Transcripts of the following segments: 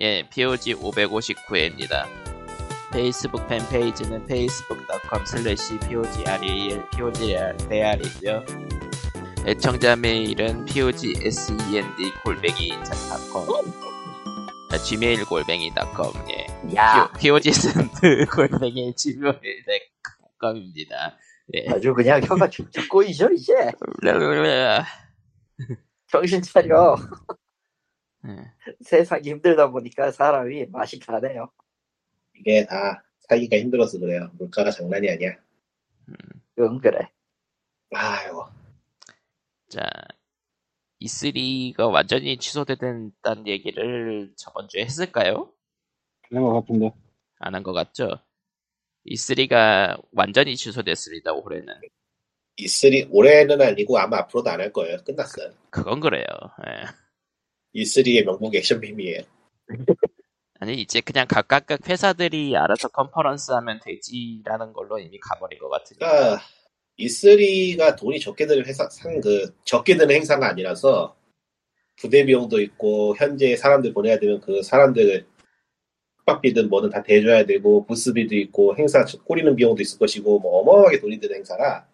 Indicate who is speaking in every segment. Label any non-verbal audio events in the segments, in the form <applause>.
Speaker 1: 예, POG 559회입니다. 페이스북 팬페이지는 facebook.com slash POGREL, POGREL이고요. 애청자 메일은 POGSEND 골뱅이 com gmail 골뱅이.com, 예.
Speaker 2: 야,
Speaker 1: POGSEND 골뱅이 gmail.com입니다. 예.
Speaker 2: 아주 그냥 혀가 쭉쭉 꼬이죠, 이제. 정신 차려.
Speaker 1: 예.
Speaker 2: 세상이 힘들다 보니까 사람이 맛이 가네요.
Speaker 3: 이게 다 살기가 힘들어서 그래요. 물가가 장난이 아니야.
Speaker 2: 응, 그래.
Speaker 3: 아이고.
Speaker 1: 자, E3가 완전히 취소됐다는 얘기를 저번 주에 했을까요?
Speaker 4: 그런 것 같은데.
Speaker 1: 안 한 것 같죠? E3가 완전히 취소됐습니다, 올해는.
Speaker 3: E3 올해는 아니고 아마 앞으로도 안 할 거예요. 끝났어요.
Speaker 1: 그건 그래요. 예.
Speaker 3: E3의 명목 액션빔이에요. <laughs>
Speaker 1: 아니, 이제 그냥 각각 회사들이 알아서 컨퍼런스 하면 되지라는 걸로 이미 가버린 것 같으니까.
Speaker 3: 그러니까 E3가 돈이 적게 드는 회사, 상, 그, 적게 드는 행사가 아니라서 부대 비용도 있고 현재 사람들 보내야 되는 그 사람들 숙박비든 뭐든 다 대줘야 되고 부스비도 있고 행사 꾸리는 비용도 있을 것이고 뭐 어마어마하게 돈이 드는 행사라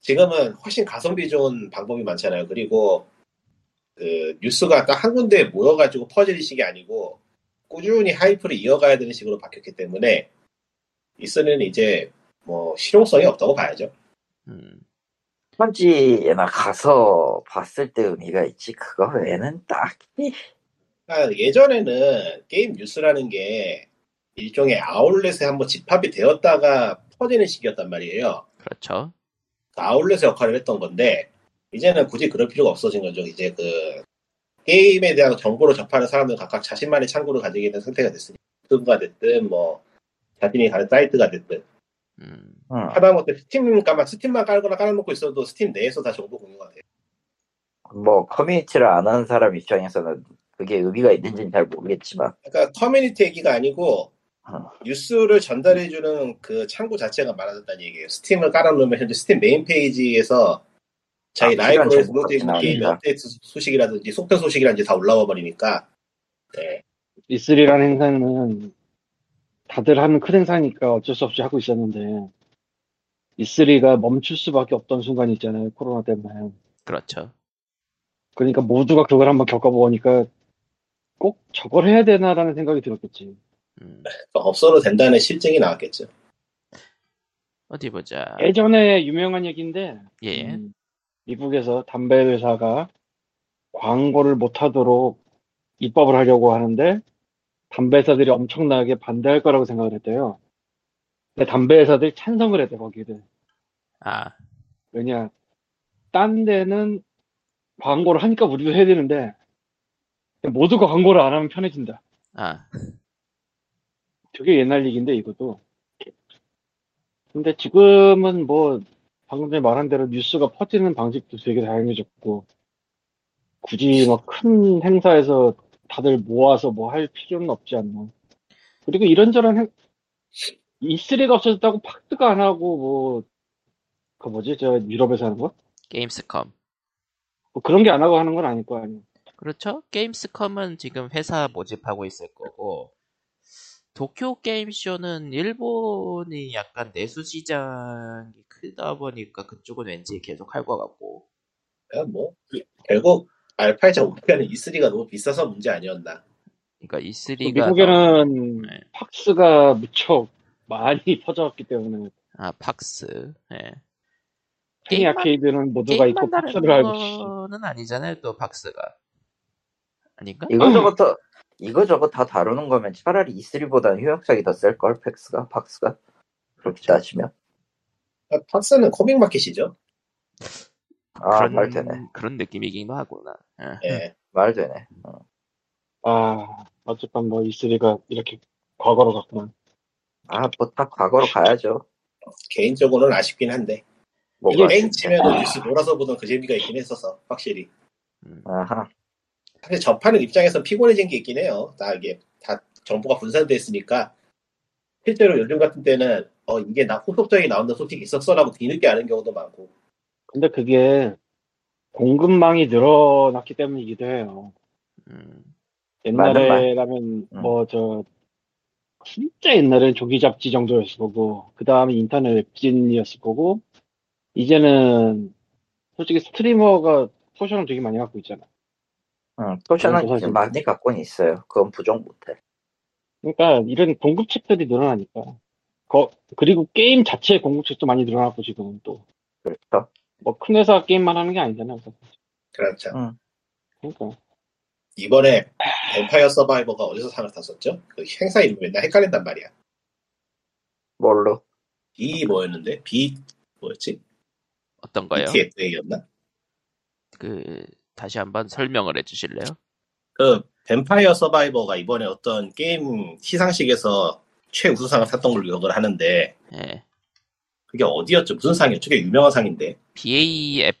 Speaker 3: 지금은 훨씬 가성비 좋은 방법이 많잖아요. 그리고 그 뉴스가 딱 한 군데에 모여가지고 퍼즐이식이 아니고 꾸준히 하이프를 이어가야 되는 식으로 바뀌었기 때문에 이스는 이제 뭐 실용성이 없다고 봐야죠.
Speaker 1: 음,
Speaker 2: 현지에나 가서 봤을 때 의미가 있지. 그거 외에는 딱히.
Speaker 3: 그러니까 예전에는 게임 뉴스라는 게 일종의 아울렛에 한번 집합이 되었다가 퍼지는 식이었단 말이에요.
Speaker 1: 그렇죠.
Speaker 3: 그 아울렛의 역할을 했던 건데 이제는 굳이 그럴 필요가 없어진 거죠. 이제 그 게임에 대한 정보를 접하는 사람들은 각각 자신만의 창구를 가지게 된 상태가 됐으니 유튜브가 됐든 뭐 자신이 가는 사이트가 됐든
Speaker 1: 음,
Speaker 2: 응.
Speaker 3: 하다못해 스팀 까만 스팀만 깔거나 깔아놓고 있어도 스팀 내에서 다 정보 공유가 돼요.
Speaker 2: 뭐, 커뮤니티를 안 하는 사람 입장에서는 그게 의미가 있는지는 잘 모르겠지만.
Speaker 3: 그러니까 커뮤니티 얘기가 아니고
Speaker 2: 어.
Speaker 3: 뉴스를 전달해주는 그 창구 자체가 많아졌다는 얘기예요. 스팀을 깔아놓으면 현재 스팀 main page에서 자기
Speaker 2: 아,
Speaker 3: 있는
Speaker 2: 정보가
Speaker 3: 게임. 업데이트 소식이라든지 속편 소식이라든지 다 올라와 버리니까 네.
Speaker 4: E3라는 행사는 다들 하는 큰 행사니까 어쩔 수 없이 하고 있었는데, E3가 멈출 수밖에 없던 순간이 있잖아요. 코로나 때문에.
Speaker 1: 그렇죠.
Speaker 4: 그러니까 모두가 그걸 한번 겪어보니까 꼭 저걸 해야 되나라는 생각이 들었겠지.
Speaker 1: 음,
Speaker 3: 없어도 된다는 실증이 나왔겠죠.
Speaker 1: 어디 보자.
Speaker 4: 예전에 유명한 얘기인데,
Speaker 1: 예.
Speaker 4: 음, 미국에서 담배 회사가 광고를 못하도록 입법을 하려고 하는데 담배 회사들이 엄청나게 반대할 거라고 생각을 했대요. 근데 담배 회사들이 찬성을 했대 거기를.
Speaker 1: 아,
Speaker 4: 왜냐, 딴 데는 광고를 하니까 우리도 해야 되는데 모두가 광고를 안 하면 편해진다.
Speaker 1: 아,
Speaker 4: 되게 옛날 얘기인데 이것도. 근데 지금은 뭐 방금 전에 말한 대로 뉴스가 퍼지는 방식도 되게 다양해졌고 굳이 막 큰 행사에서 다들 모아서 뭐 할 필요는 없지 않나. 그리고 이런저런 행... E3가 없어졌다고 팍스가 안 하고 뭐 그 뭐지 저 유럽에서 하는 거?
Speaker 1: 게임스컴.
Speaker 4: 뭐 그런 게 안 하고 하는 건 아닐 거 아니에요.
Speaker 1: 그렇죠. 게임스컴은 지금 회사 모집하고 있을 거고, 도쿄 게임쇼는 일본이 약간 내수 시장이 크다 보니까 그쪽은 왠지 계속 할 것 같고,
Speaker 3: 뭐 결국 알파의 목표는 E3가 너무 비싸서 문제 아니었나.
Speaker 1: 그러니까
Speaker 4: 또
Speaker 1: E3가
Speaker 4: 미국에는
Speaker 1: 네.
Speaker 4: 팍스가 무척 많이 <laughs> 퍼져왔기 때문에
Speaker 1: 아 팍스, 예.
Speaker 4: 테니
Speaker 1: 게임만-
Speaker 4: 아케이드는 모두가 있고 팍스를 알고
Speaker 1: 거는 아니잖아요, 또 팍스가. 아닌가?
Speaker 2: 이거저것 더, 이거저것 다 다루는 거면 차라리 E3보다는 효용성이 더 셀 걸, 팩스가, 팍스가. 그렇게 따지면.
Speaker 3: 아, 팍스는 코믹 마켓이죠.
Speaker 2: 아,
Speaker 1: 그런,
Speaker 2: 말 되네.
Speaker 1: 그런 느낌이긴 하구나. 예.
Speaker 3: 예.
Speaker 2: 말 되네. 어.
Speaker 4: 아, 어쨌건 뭐 E3가 이렇게 과거로 갔구만.
Speaker 2: 아, 뭐 다 과거로 가야죠.
Speaker 3: 개인적으로는 아쉽긴 한데
Speaker 2: 뭐가.
Speaker 3: 게임 치면은 뉴스 몰아서 보던 그 재미가 있긴 했어서 확실히.
Speaker 2: 아하.
Speaker 3: 사실 접하는 입장에선 피곤해진 게 있긴 해요. 다 이게 다 정보가 분산돼 있으니까 실제로 요즘 같은 때는 어 이게 나 후속작이 나온다 소식이 있었어라고 뒤늦게 아는 경우도 많고.
Speaker 4: 근데 그게 공급망이 늘어났기 때문이기도 해요.
Speaker 1: 음,
Speaker 4: 옛날에라면
Speaker 2: 응.
Speaker 4: 뭐저 진짜 옛날엔 조기 잡지 정도였을 거고 그 다음에 인터넷 웹진이었을 거고 이제는 솔직히 streamer가 portion을 되게 많이 갖고 있잖아.
Speaker 2: 응, portion은
Speaker 4: 그건 사실-
Speaker 2: 많이 갖고는 있어요. 그건 부정 못해.
Speaker 4: 그러니까 이런 공급 책들이 늘어나니까. 거- 그리고 게임 자체의 공급책도 많이 늘어났고 지금은 또.
Speaker 2: 그렇죠.
Speaker 4: 뭐 큰 회사 게임만 하는 게 아니잖아요.
Speaker 3: 그렇죠.
Speaker 2: 응.
Speaker 4: 그러니까
Speaker 3: 이번에 뱀파이어 서바이버가 어디서 상을 탔었죠? 그 행사 이름 맨날 헷갈린단 말이야.
Speaker 2: 뭘로?
Speaker 3: B 뭐였는데? B 뭐였지?
Speaker 1: 어떤 거요?
Speaker 3: BTFA였나?
Speaker 1: 그 다시 한번 설명을 해주실래요?
Speaker 3: 그 뱀파이어 서바이버가 이번에 어떤 게임 시상식에서 최우수상을 탔던 걸로 기억을 하는데
Speaker 1: 예.
Speaker 3: 그게 어디였죠? 무슨 상이었죠? 꽤 유명한 상인데.
Speaker 1: BAFTA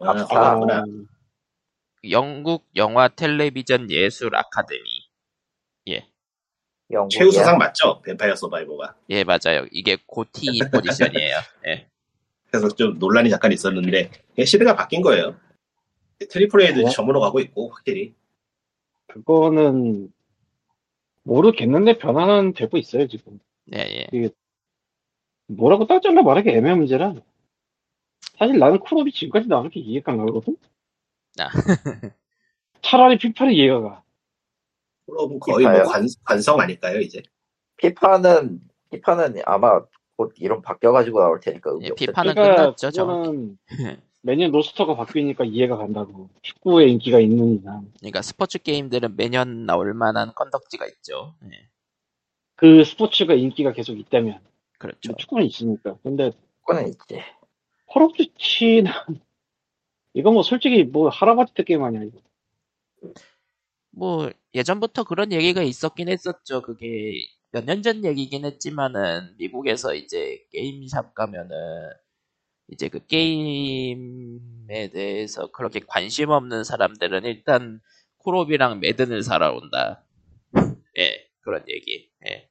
Speaker 3: 아,
Speaker 2: 아,
Speaker 1: 영국 영화 텔레비전 예술 아카데미.
Speaker 2: 영국이야.
Speaker 3: 최우수상 맞죠? 뱀파이어 서바이버가.
Speaker 1: 예 맞아요. 이게 GOTY 포지션이에요. 예.
Speaker 3: 그래서 좀 논란이 잠깐 있었는데 그게 시대가 바뀐 거예요. triple A도
Speaker 4: 네.
Speaker 3: 저으로 가고 있고 확실히.
Speaker 4: 그거는 모르겠는데 변화는 되고 있어요 지금.
Speaker 1: 예, 예.
Speaker 4: 뭐라고 딱 잘라 말하기 애매한 문제라. 사실 나는 쿨업이 지금까지 게 이해가 안 가거든?
Speaker 1: 아. <laughs>
Speaker 4: 차라리 피파를 이해가 가.
Speaker 3: 그럼 거의 뭐? 관, 관성 아닐까요 이제?
Speaker 2: 피파는 피파는 아마 곧 이름 바뀌어가지고 나올 테니까
Speaker 1: 예, 피파는
Speaker 4: 그러니까
Speaker 1: 끝났죠, 정확히. <laughs>
Speaker 4: 매년 로스터가 바뀌니까 이해가 간다고. 축구의 인기가 있는 이상.
Speaker 1: 그러니까 스포츠 게임들은 매년 나올 만한 건덕지가 있죠. 예.
Speaker 4: 그 스포츠가 인기가 계속 있다면.
Speaker 1: 그렇죠.
Speaker 4: 뭐 축구는 있으니까. 근데
Speaker 2: 거는 있지.
Speaker 4: 콜 오브 듀티는 이거 뭐 솔직히 뭐 할아버지 때 게임 아니야 이거.
Speaker 1: 뭐 예전부터 그런 얘기가 있었긴 했었죠. 그게 몇 년 전 얘기긴 했지만은 미국에서 이제 game shop 가면은 이제 그 게임에 대해서 그렇게 관심 없는 사람들은 일단 콜옵이랑 매든을 사러 온다. <laughs> 예, 그런 얘기. 예,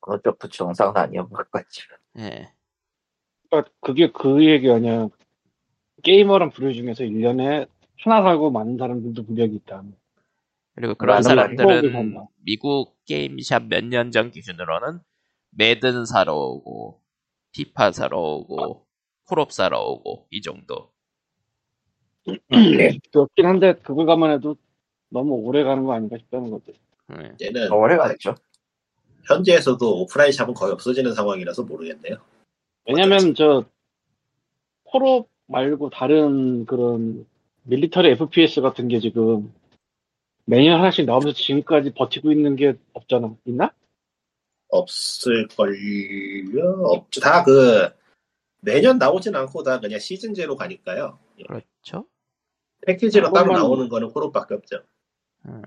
Speaker 2: 그것도 정상은 아니었을 것 같지.
Speaker 1: 예.
Speaker 4: 그러니까 그게 그 얘기 아니야. 게이머란 부류 중에서 1년에 하나 살고 많은 사람들도 무력이 있다.
Speaker 1: 그리고 그런 사람들은. 미국 게임샵 몇 년 전 기준으로는 매든 사러 오고 피파 사러 오고 콜옵 사러 오고 이 정도.
Speaker 4: 그렇긴 한데 그걸 감안해도 너무 오래 가는 거 아닌가 싶다는 거지.
Speaker 1: 예.
Speaker 3: 얘는
Speaker 2: 오래 갔죠.
Speaker 3: 현지에서도 오프라인 샵은 거의 없어지는 상황이라서 모르겠네요.
Speaker 4: 왜냐면 저 콜옵 말고 다른 그런 밀리터리 FPS 같은 게 지금 매년 하나씩 나오면서 지금까지 버티고 있는 게 없잖아. 있나?
Speaker 3: 없을걸요? 없죠. 다 그, 매년 나오진 않고 다 그냥 시즌제로 가니까요. 예.
Speaker 1: 그렇죠.
Speaker 3: 패키지로
Speaker 4: 한
Speaker 3: 따로 나오는 거는 코롭밖에 없죠.
Speaker 1: 음.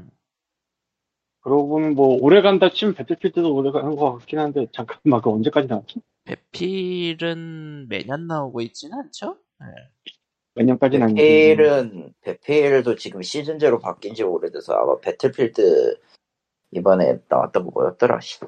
Speaker 4: 그러고 보면 뭐 오래 간다 치면 배틀필드도 오래 가는 것 같긴 한데 잠깐만 그 언제까지 나왔지?
Speaker 1: 배필은 매년 나오고 있진 않죠? 예.
Speaker 4: 몇 년까지는 아니고
Speaker 2: 배필은 배필도 지금 시즌제로 바뀐 지 오래돼서 아마 배틀필드 이번에 나왔던 거 뭐였더라? 씨.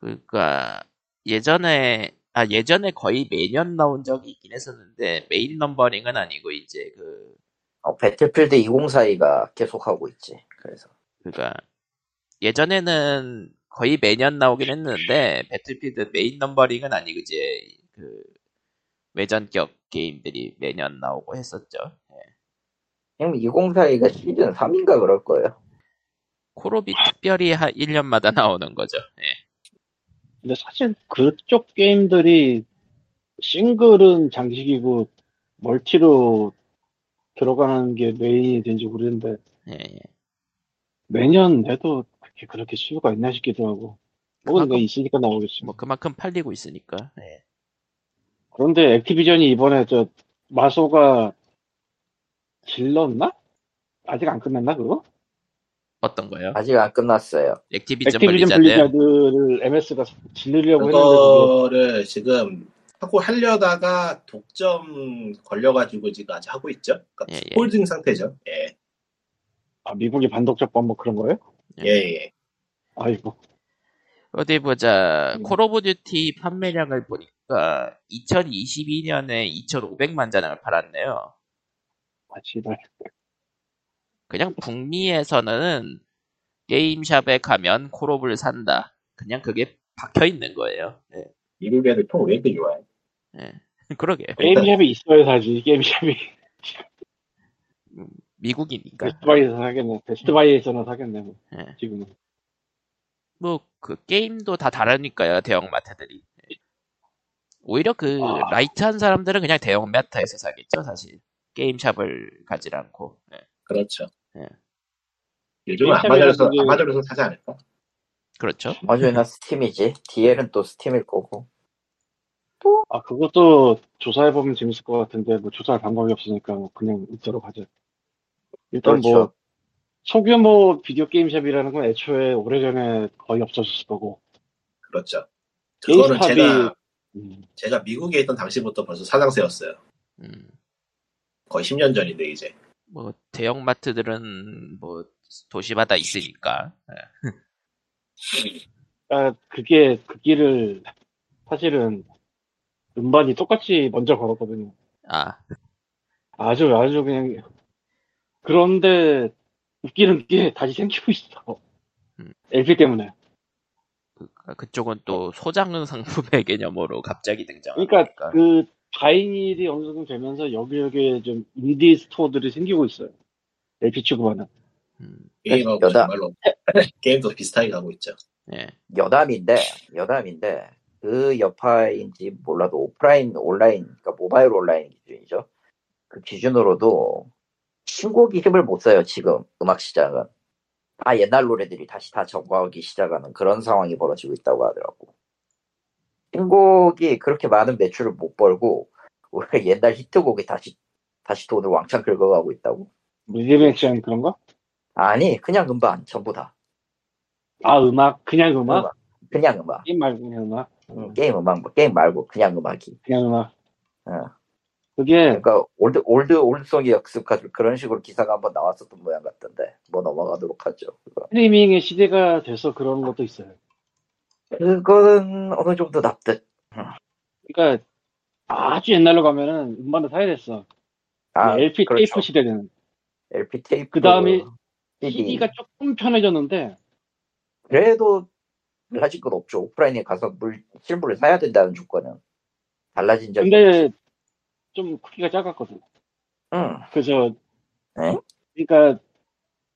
Speaker 1: 그러니까 예전에 아 예전에 거의 매년 나온 적이 있긴 했었는데 main numbering은 아니고 이제 그
Speaker 2: 어, 배틀필드 2042가 계속 하고 있지. 그래서
Speaker 1: 그러니까 예전에는 거의 매년 나오긴 했는데 배틀필드 main numbering은 아니고 이제 그 외전격 게임들이 매년 나오고 했었죠. 예.
Speaker 2: 지금 2042가 시즌 3인가 그럴 거예요.
Speaker 1: 콜옵이 특별히 한 1년마다 나오는 거죠. 예.
Speaker 4: 근데 사실 그쪽 게임들이 싱글은 장식이고 멀티로 들어가는 게 메인이 된지 모르는데
Speaker 1: 예, 예.
Speaker 4: 매년 내도 그렇게 그렇게 수요가 있나 싶기도 하고 뭐가
Speaker 1: 그만큼-
Speaker 4: 있으니까 나오겠지
Speaker 1: 뭐 그만큼 팔리고 있으니까. 예.
Speaker 4: 그런데 액티비전이 이번에 저 마소가 질렀나? 아직 안 끝났나 그거?
Speaker 1: 어떤 거요?
Speaker 2: 아직 안 끝났어요.
Speaker 1: 액티비전
Speaker 4: 액티비전
Speaker 1: 블리자드.
Speaker 4: 블리자드를 MS가 질르려고 했는데
Speaker 3: 그거를 지금 하고 하려다가 독점 걸려가지고 지금 아직 하고 있죠. 그러니까
Speaker 1: 예, 예.
Speaker 3: holding 상태죠. 예,
Speaker 4: 아, 미국이 반독점법 뭐 그런 거예요?
Speaker 3: 예, 예.
Speaker 4: 아이고
Speaker 1: 어디 보자.
Speaker 4: 음.
Speaker 1: 콜 오브 듀티 판매량을 보니까 2022년에 2,500만 장을 팔았네요.
Speaker 4: 아 지발
Speaker 1: 그냥 북미에서는 game shop에 가면 콜옵을 산다. 그냥 그게 박혀 있는 거예요. 예.
Speaker 3: 미국 애들 통왜 이렇게 좋아해?
Speaker 1: 예. <laughs> 그러게.
Speaker 4: game shop이 있어야 사지, game shop이.
Speaker 1: 미국이니까.
Speaker 4: 베스트바이에서 사겠네. 베스트바이에서는 사겠네, 뭐.
Speaker 1: 예.
Speaker 4: 지금은.
Speaker 1: 뭐 그 게임도 다 다르니까요. 대형 마트들이. 예. 오히려 그
Speaker 4: 아.
Speaker 1: light한 사람들은 그냥 대형 마트에서 사겠죠, 사실. game shop을 가지 않고. 예.
Speaker 3: 그렇죠.
Speaker 1: 예.
Speaker 3: 요즘은 아마존에서
Speaker 4: shop이라는 게-
Speaker 3: 아마존에서 사지 않을까?
Speaker 1: 그렇죠.
Speaker 2: 아마존이나 스팀이지. DL은 또 스팀일 거고.
Speaker 4: 아, 그것도 조사해 보면 재밌을 것 같은데, 뭐, 조사할 방법이 없으니까, 뭐 그냥 잊도록 하죠. 일단 뭐,
Speaker 2: 그렇죠.
Speaker 4: 소규모 비디오 게임샵이라는 건 애초에 오래전에 거의 없어졌을 거고,
Speaker 3: 그렇죠. 그거는
Speaker 4: 게임스탑이-
Speaker 3: 제가
Speaker 4: 음,
Speaker 3: 제가 미국에 있던 당시부터 벌써 사장세였어요.
Speaker 1: 음.
Speaker 3: 거의 10년 전인데 이제.
Speaker 1: 뭐 대형 마트들은 뭐 도시마다 있으니까. 예. <laughs>
Speaker 4: 아, 그게, 그 길을, 사실은, 음반이 똑같이 먼저 걸었거든요.
Speaker 1: 아,
Speaker 4: 아주, 아주 그냥, 그런데, 웃기는 게 다시 생기고 있어.
Speaker 1: 음.
Speaker 4: LP 때문에.
Speaker 1: 그, 그쪽은 또 소장 상품의 <laughs> 개념으로 갑자기 등장하니까.
Speaker 4: 그러니까, 그, 바이닐이 어느 정도 되면서 여기저기에 좀 인디 스토어들이 생기고 있어요. LP 취급하는.
Speaker 1: 음,
Speaker 3: 게임하고
Speaker 2: 여자-
Speaker 3: 정말로 <laughs> 게임도 비슷하게 가고 있죠.
Speaker 1: 예.
Speaker 2: 여담인데, 여담인데, 그 여파인지 몰라도 오프라인, 온라인, 그러니까 모바일 온라인 기준이죠. 그 기준으로도 신곡이 힘을 못 써요, 지금 음악 시장은. 다 옛날 노래들이 다시 다 적과하기 시작하는 그런 상황이 벌어지고 있다고 하더라고. 신곡이 그렇게 많은 매출을 못 벌고, 오히려 옛날 히트곡이 다시, 다시 돈을 왕창 긁어가고 있다고.
Speaker 4: 리메이크한 그런 거?
Speaker 2: 아니, 그냥 음반, 전부 다.
Speaker 4: 아, 음악? 그냥 음악?
Speaker 2: 음악. 그냥 음악.
Speaker 4: 게임 말고 그냥 음악?
Speaker 2: 음, 게임 음악, 게임 말고 그냥 음악이.
Speaker 4: 그냥 음악.
Speaker 2: 어.
Speaker 4: 그게,
Speaker 2: 그러니까 old old old song의 역습같이 그런 식으로 기사가 한번 나왔었던 모양 같던데 뭐 넘어가도록 하죠. 그거.
Speaker 4: 스트리밍의 시대가 돼서 그런 것도 있어요.
Speaker 2: 그거는 어느 정도 납득.
Speaker 4: 그러니까, 아주 옛날로 가면은 음반을 사야 됐어.
Speaker 2: 아,
Speaker 4: LP
Speaker 2: 그렇죠.
Speaker 4: 테이프 시대는.
Speaker 2: LP 테이프.
Speaker 4: 그 다음에
Speaker 2: CD.
Speaker 4: CD가 조금 편해졌는데,
Speaker 2: 그래도 달라진 건 없죠. 오프라인에 가서 물 실물을 사야 된다는 조건은 달라진 적이.
Speaker 4: 근데 좀 크기가 작았거든.
Speaker 2: 응.
Speaker 4: 그래서,
Speaker 2: 네?
Speaker 4: 그러니까,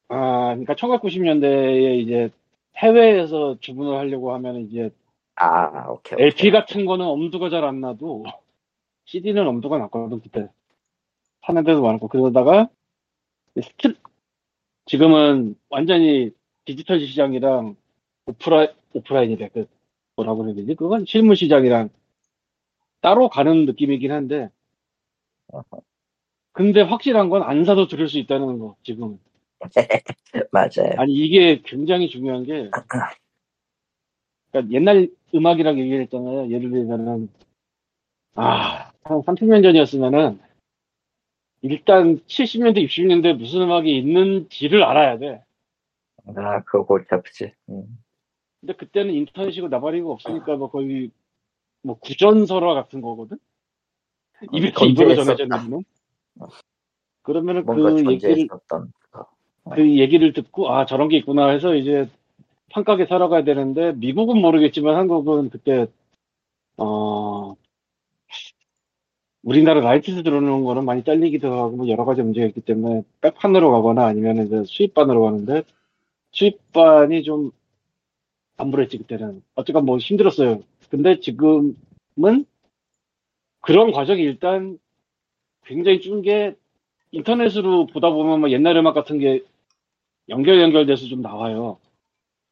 Speaker 4: 아, 그러니까 1990년대에 이제 해외에서 주문을 하려고 하면 이제
Speaker 2: 아 오케이. 오케이.
Speaker 4: LP 같은 거는 엄두가 잘 안 나도 <laughs> CD는 엄두가 났거든 그때. 파는 데도 많고. 그러다가 스트 지금은 완전히 디지털 시장이랑 오프라 오프라인이래 그 뭐라고 해야 되지? 그건 실물 시장이랑 따로 가는 느낌이긴 한데. 근데 확실한 건 안 사도 들을 수 있다는 거 지금 <laughs>
Speaker 2: 맞아요.
Speaker 4: 아니 이게 굉장히 중요한 게 그러니까 옛날 음악이라고 얘기를 했잖아요. 예를 들면은 아, 한 30년 전이었으면은 일단 70년대, 60년대 무슨 음악이 있는지를 알아야 돼.
Speaker 2: 아 그거 골치 아프지. 음.
Speaker 4: 근데 그때는 인터넷이고 나발이고 없으니까 뭐 거의 뭐 구전설화 같은 거거든. 입에서 입으로
Speaker 2: 건재했었다.
Speaker 4: 전해져 나는. 그러면은 그 얘기를
Speaker 2: 존재했었던.
Speaker 4: 그 얘기를 듣고 아 저런 게 있구나 해서 이제 판가게 사러 가야 되는데 미국은 모르겠지만 한국은 그때 어 우리나라 라이선스 들어오는 거는 많이 잘리기도 하고 뭐 여러 가지 문제가 있기 때문에 백판으로 가거나 아니면 이제 수입반으로 가는데 수입반이 좀 안불했지 그때는. 어쨌건 뭐 힘들었어요. 근데 지금은 그런 과정이 일단 굉장히 준 게 인터넷으로 보다 보면 뭐 옛날 음악 같은 게 연결 연결돼서 좀 나와요.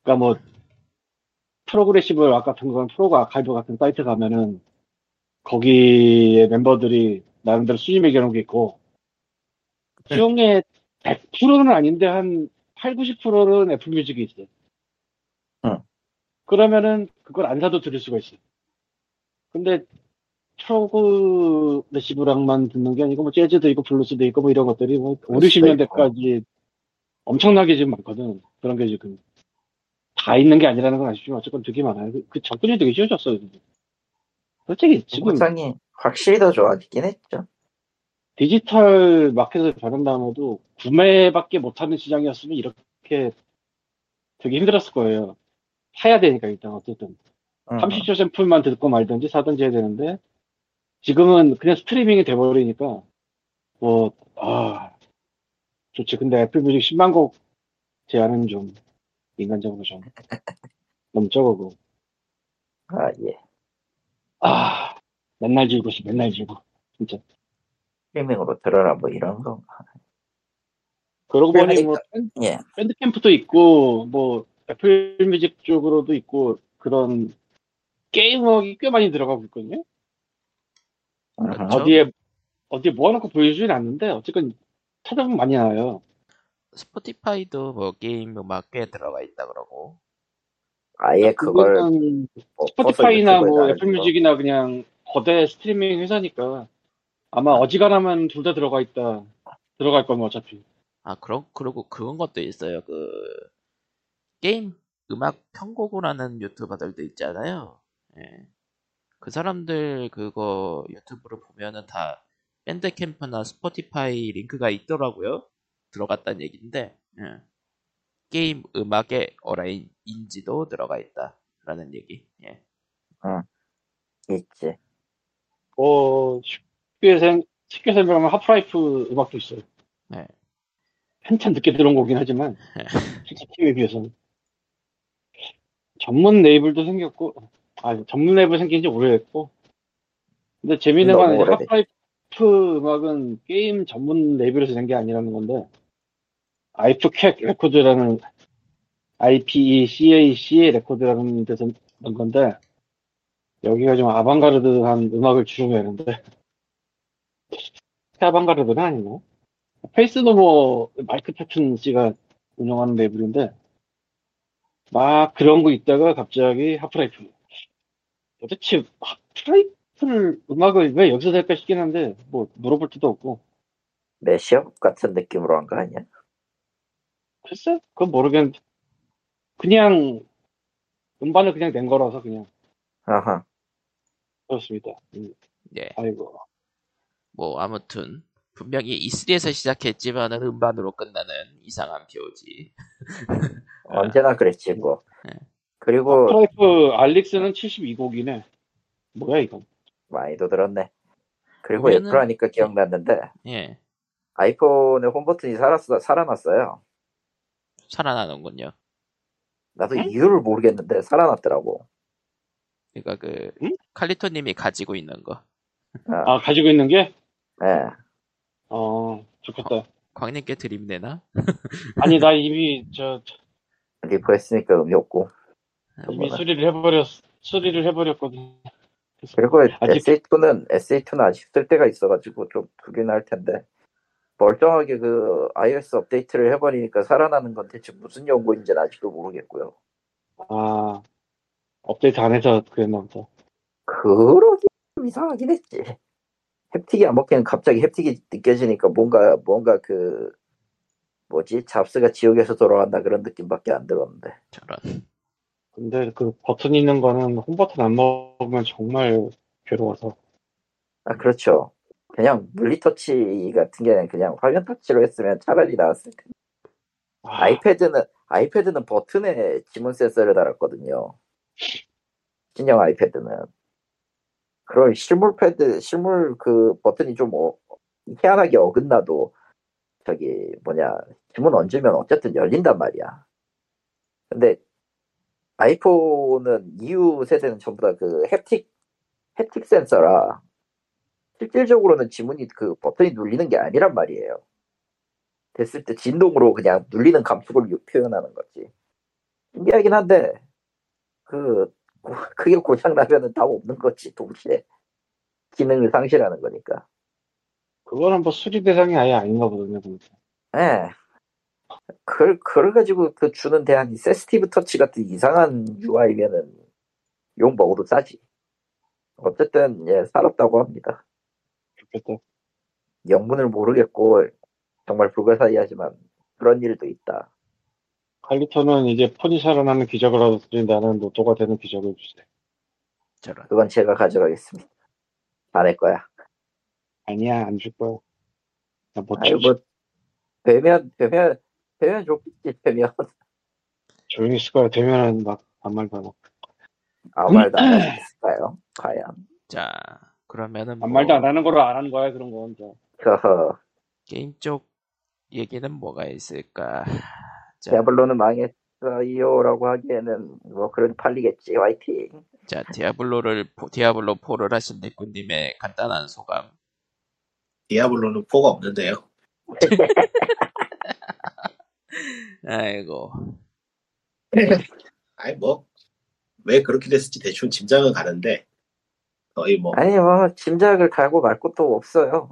Speaker 4: 그러니까 뭐 프로그레시브 락 같은 건 프로그 아카이브 같은 사이트 가면은 거기에 멤버들이 나름대로 순위 매겨놓은 게 있고 그 중에 100%는 아닌데 한 8, 90%는 애플 뮤직에 있어요.
Speaker 2: 응.
Speaker 4: 그러면은 그걸 안 사도 들을 수가 있어요. 근데 프로그레시브락만 듣는 게 아니고 뭐 재즈도 있고 블루스도 있고 뭐 이런 것들이 뭐 5,
Speaker 2: 그럴 수도
Speaker 4: 60년대까지 엄청나게 지금 많거든. 그런 게 지금 다 있는 게 아니라는 건 아시지만 어쨌건 되게 많아요. 그, 그 접근이 되게 쉬워졌어요. 지금. 솔직히 지금
Speaker 2: 지금상이 확실히 더 좋아지긴 했죠.
Speaker 4: 디지털 마켓을 변한 다음에도 구매밖에 못하는 시장이었으면 이렇게 되게 힘들었을 거예요. 사야 되니까 일단 어쨌든
Speaker 2: 음.
Speaker 4: 30초 샘플만 듣고 말든지 사든지 해야 되는데 지금은 그냥 스트리밍이 돼버리니까 뭐 아 좋지. 근데 애플 뮤직 10만 곡 제한은 좀 인간적으로 좀 <laughs> 너무 적고
Speaker 2: 아, 예.
Speaker 4: 아 맨날 지우고 싶어 맨날 지우고 진짜
Speaker 2: 스트리밍으로 들어라, 뭐 이런 거.
Speaker 4: 그러고 보니 뭐 밴-
Speaker 2: 예.
Speaker 4: 밴드 캠프도 있고 뭐 애플 뮤직 쪽으로도 있고 그런 게임 음악이 꽤 많이 들어가고 있거든요.
Speaker 2: 아하.
Speaker 1: 그렇죠.
Speaker 4: 어디에 어디에 모아놓고 보여주진 않는데 어쨌건 찾아보면 많이 나와요.
Speaker 1: 스포티파이도 뭐 게임 음악 꽤 들어가 있다 그러고.
Speaker 2: 아예 그걸
Speaker 4: 그거는
Speaker 2: 뭐
Speaker 4: 스포티파이나 뭐
Speaker 2: 유튜브에
Speaker 4: 애플
Speaker 2: 나가는 거.
Speaker 4: 뮤직이나 그냥 거대 스트리밍 회사니까 아마 어지간하면 둘 다 들어가 있다. 들어갈 거면 어차피.
Speaker 1: 아, 그런, 그리고 그런 것도 있어요. 그, 게임 음악 편곡을 하는 유튜버들도 있잖아요. 예. 그 사람들 그거 유튜브를 보면은 다 밴드캠프나 스포티파이 링크가 있더라고요. 들어갔다는 얘기인데, 예. 게임 음악의 어라인 인지도 들어가 있다라는 얘기. 예.
Speaker 2: 있지.
Speaker 4: 어 쉽게 생 쉽게 설명하면 하프라이프 음악도 있어요.
Speaker 1: 네.
Speaker 4: 한참 늦게 들어온 거긴 하지만 실제 게임에 비해서는 전문 레이블도 생겼고 아 전문 레이블 생긴 지 오래됐고 근데 재미있는
Speaker 2: 너무
Speaker 4: 건 이제
Speaker 2: 오래됐-
Speaker 4: 하프 라이프 음악은 게임 전문 레이블에서 낸게 아니라는 건데 Ipecac 레코드라는 IPECACA 레코드라는 데서 낸 건데 여기가 좀 아방가르드한 음악을 주로 내는데 <laughs> 아방가르드는 아니고 Faith No More 마이크 패튼 씨가 운영하는 레이블인데 막 그런 거 있다가 갑자기 하프라이프. 도대체 하프라이프 를 음악을 왜 여기서 낼까 싶긴 한데 뭐 물어볼 데도 없고
Speaker 2: mashup 같은 느낌으로 한 거 아니야?
Speaker 4: 글쎄 그건 모르겠는데 그냥 음반을 그냥 낸 거라서 그냥
Speaker 2: 아하.
Speaker 4: 그렇습니다 음,
Speaker 1: 예.
Speaker 4: 아이고
Speaker 1: 뭐 아무튼 분명히 E3에서 시작했지만은 음반으로 끝나는 이상한 POG. <laughs>
Speaker 2: 언제나 그랬지, 뭐.
Speaker 1: 네.
Speaker 2: 그리고
Speaker 4: 하프라이프 알릭스는 72곡이네 뭐야 이건
Speaker 2: 많이도 들었네. 그리고
Speaker 1: 보면은-
Speaker 2: 애플 하니까 기억났는데,
Speaker 1: 예.
Speaker 2: 아이폰의 홈버튼이 살았어, 살아났어요.
Speaker 1: 살아나는군요.
Speaker 2: 나도 이유를 모르겠는데, 살아났더라고.
Speaker 1: 그러니까 그
Speaker 4: 응?
Speaker 1: 칼리토님이 가지고 있는 거.
Speaker 2: 아,
Speaker 4: 아 가지고 있는 게?
Speaker 2: 예.
Speaker 4: 어 좋겠다
Speaker 1: 광님께 드림 되나? <laughs>
Speaker 4: 아니 나 이미 저 저-
Speaker 2: 리퍼 했으니까 의미 없고.
Speaker 4: 이미
Speaker 2: 뭐라.
Speaker 4: 수리를 해버렸 수리를 해버렸거든
Speaker 2: 그리고
Speaker 4: 아직-
Speaker 2: SA2는, SA2는 아직 쓸 때가 있어가지고 좀 두긴 할 텐데. 멀쩡하게 그 iOS 업데이트를 해버리니까 살아나는 건 대체 무슨 연구인지는 아직도 모르겠고요.
Speaker 4: 아 업데이트 안 해서 그랬나 보다
Speaker 2: 그러기 좀 이상하긴 했지. 햅틱이 안 먹히는 갑자기 햅틱이 느껴지니까 뭔가 뭔가 그 뭐지 잡스가 지옥에서 돌아간다 그런 느낌밖에 안 들었는데.
Speaker 1: 저런.
Speaker 4: 근데 그 버튼 있는 거는 홈 버튼 안 먹으면 정말 괴로워서
Speaker 2: 아 그렇죠. 그냥 물리터치 같은 게 그냥 화면 터치로 했으면 차라리 나았을 텐데.
Speaker 4: 아,
Speaker 2: 아이패드는 아이패드는 버튼에 지문 센서를 달았거든요. 신형 아이패드는. 그런 실물 패드 실물 그 버튼이 좀 어, 희한하게 어긋나도 저기 뭐냐 지문 얹으면 어쨌든 열린단 말이야. 근데 아이폰은 이후 세대는 전부 다 그 햅틱 햅틱 센서라 실질적으로는 지문이 그 버튼이 눌리는 게 아니란 말이에요. 됐을 때 진동으로 그냥 눌리는 감촉을 유- 표현하는 거지. 신기하긴 한데 그 고- <laughs> 그게 고장 나면은 다 없는 거지 동시에 기능을 상실하는 거니까.
Speaker 4: 그거는 뭐 수리 대상이 아예 아닌가 보거든요 보 니까.
Speaker 2: 예. 그, 그래가지고 그 주는 대안이 세스티브 터치 같은 이상한 UI면은 욕 먹어도 싸지. 어쨌든, 예, 살았다고 합니다.
Speaker 4: 좋겠다
Speaker 2: 영문을 모르겠고, 정말 불가사의하지만 그런 일도 있다.
Speaker 4: 칼리토는 이제 폰이 살아나는 기적을 나는 로또가 되는 기적을 주세요
Speaker 1: 저런.
Speaker 2: 그건 제가 가져가겠습니다. 안 할 거야.
Speaker 4: 아니야 안 줄 거야 못
Speaker 2: 아니. 뭐 되면 되면 되면 좋겠지 되면
Speaker 4: 조용히 있을 거야. 되면은 막 아무 말도 안 하고.
Speaker 2: 아무 말도 안 하셨을까요? 과연
Speaker 1: 자, 그러면은
Speaker 4: 아무
Speaker 1: 뭐
Speaker 4: 말도 안 하는 거로 안 하는 거야 그런 건. 이제.
Speaker 2: 허허
Speaker 1: 게임 쪽 얘기는 뭐가 있을까? 자,
Speaker 2: 디아블로는 망했어요라고 하기에는 뭐 그래도 팔리겠지 화이팅
Speaker 1: 자 디아블로를 four- 디아블로 4를 하신 네꾸님의 간단한 소감.
Speaker 3: 디아블로는 four가 없는데요. <laughs> <laughs>
Speaker 1: 아이고,
Speaker 3: 아니 뭐 왜 그렇게 됐을지 대충 짐작은 가는데 거의 뭐.
Speaker 2: 아니 뭐 짐작을 하고 말 것도 없어요.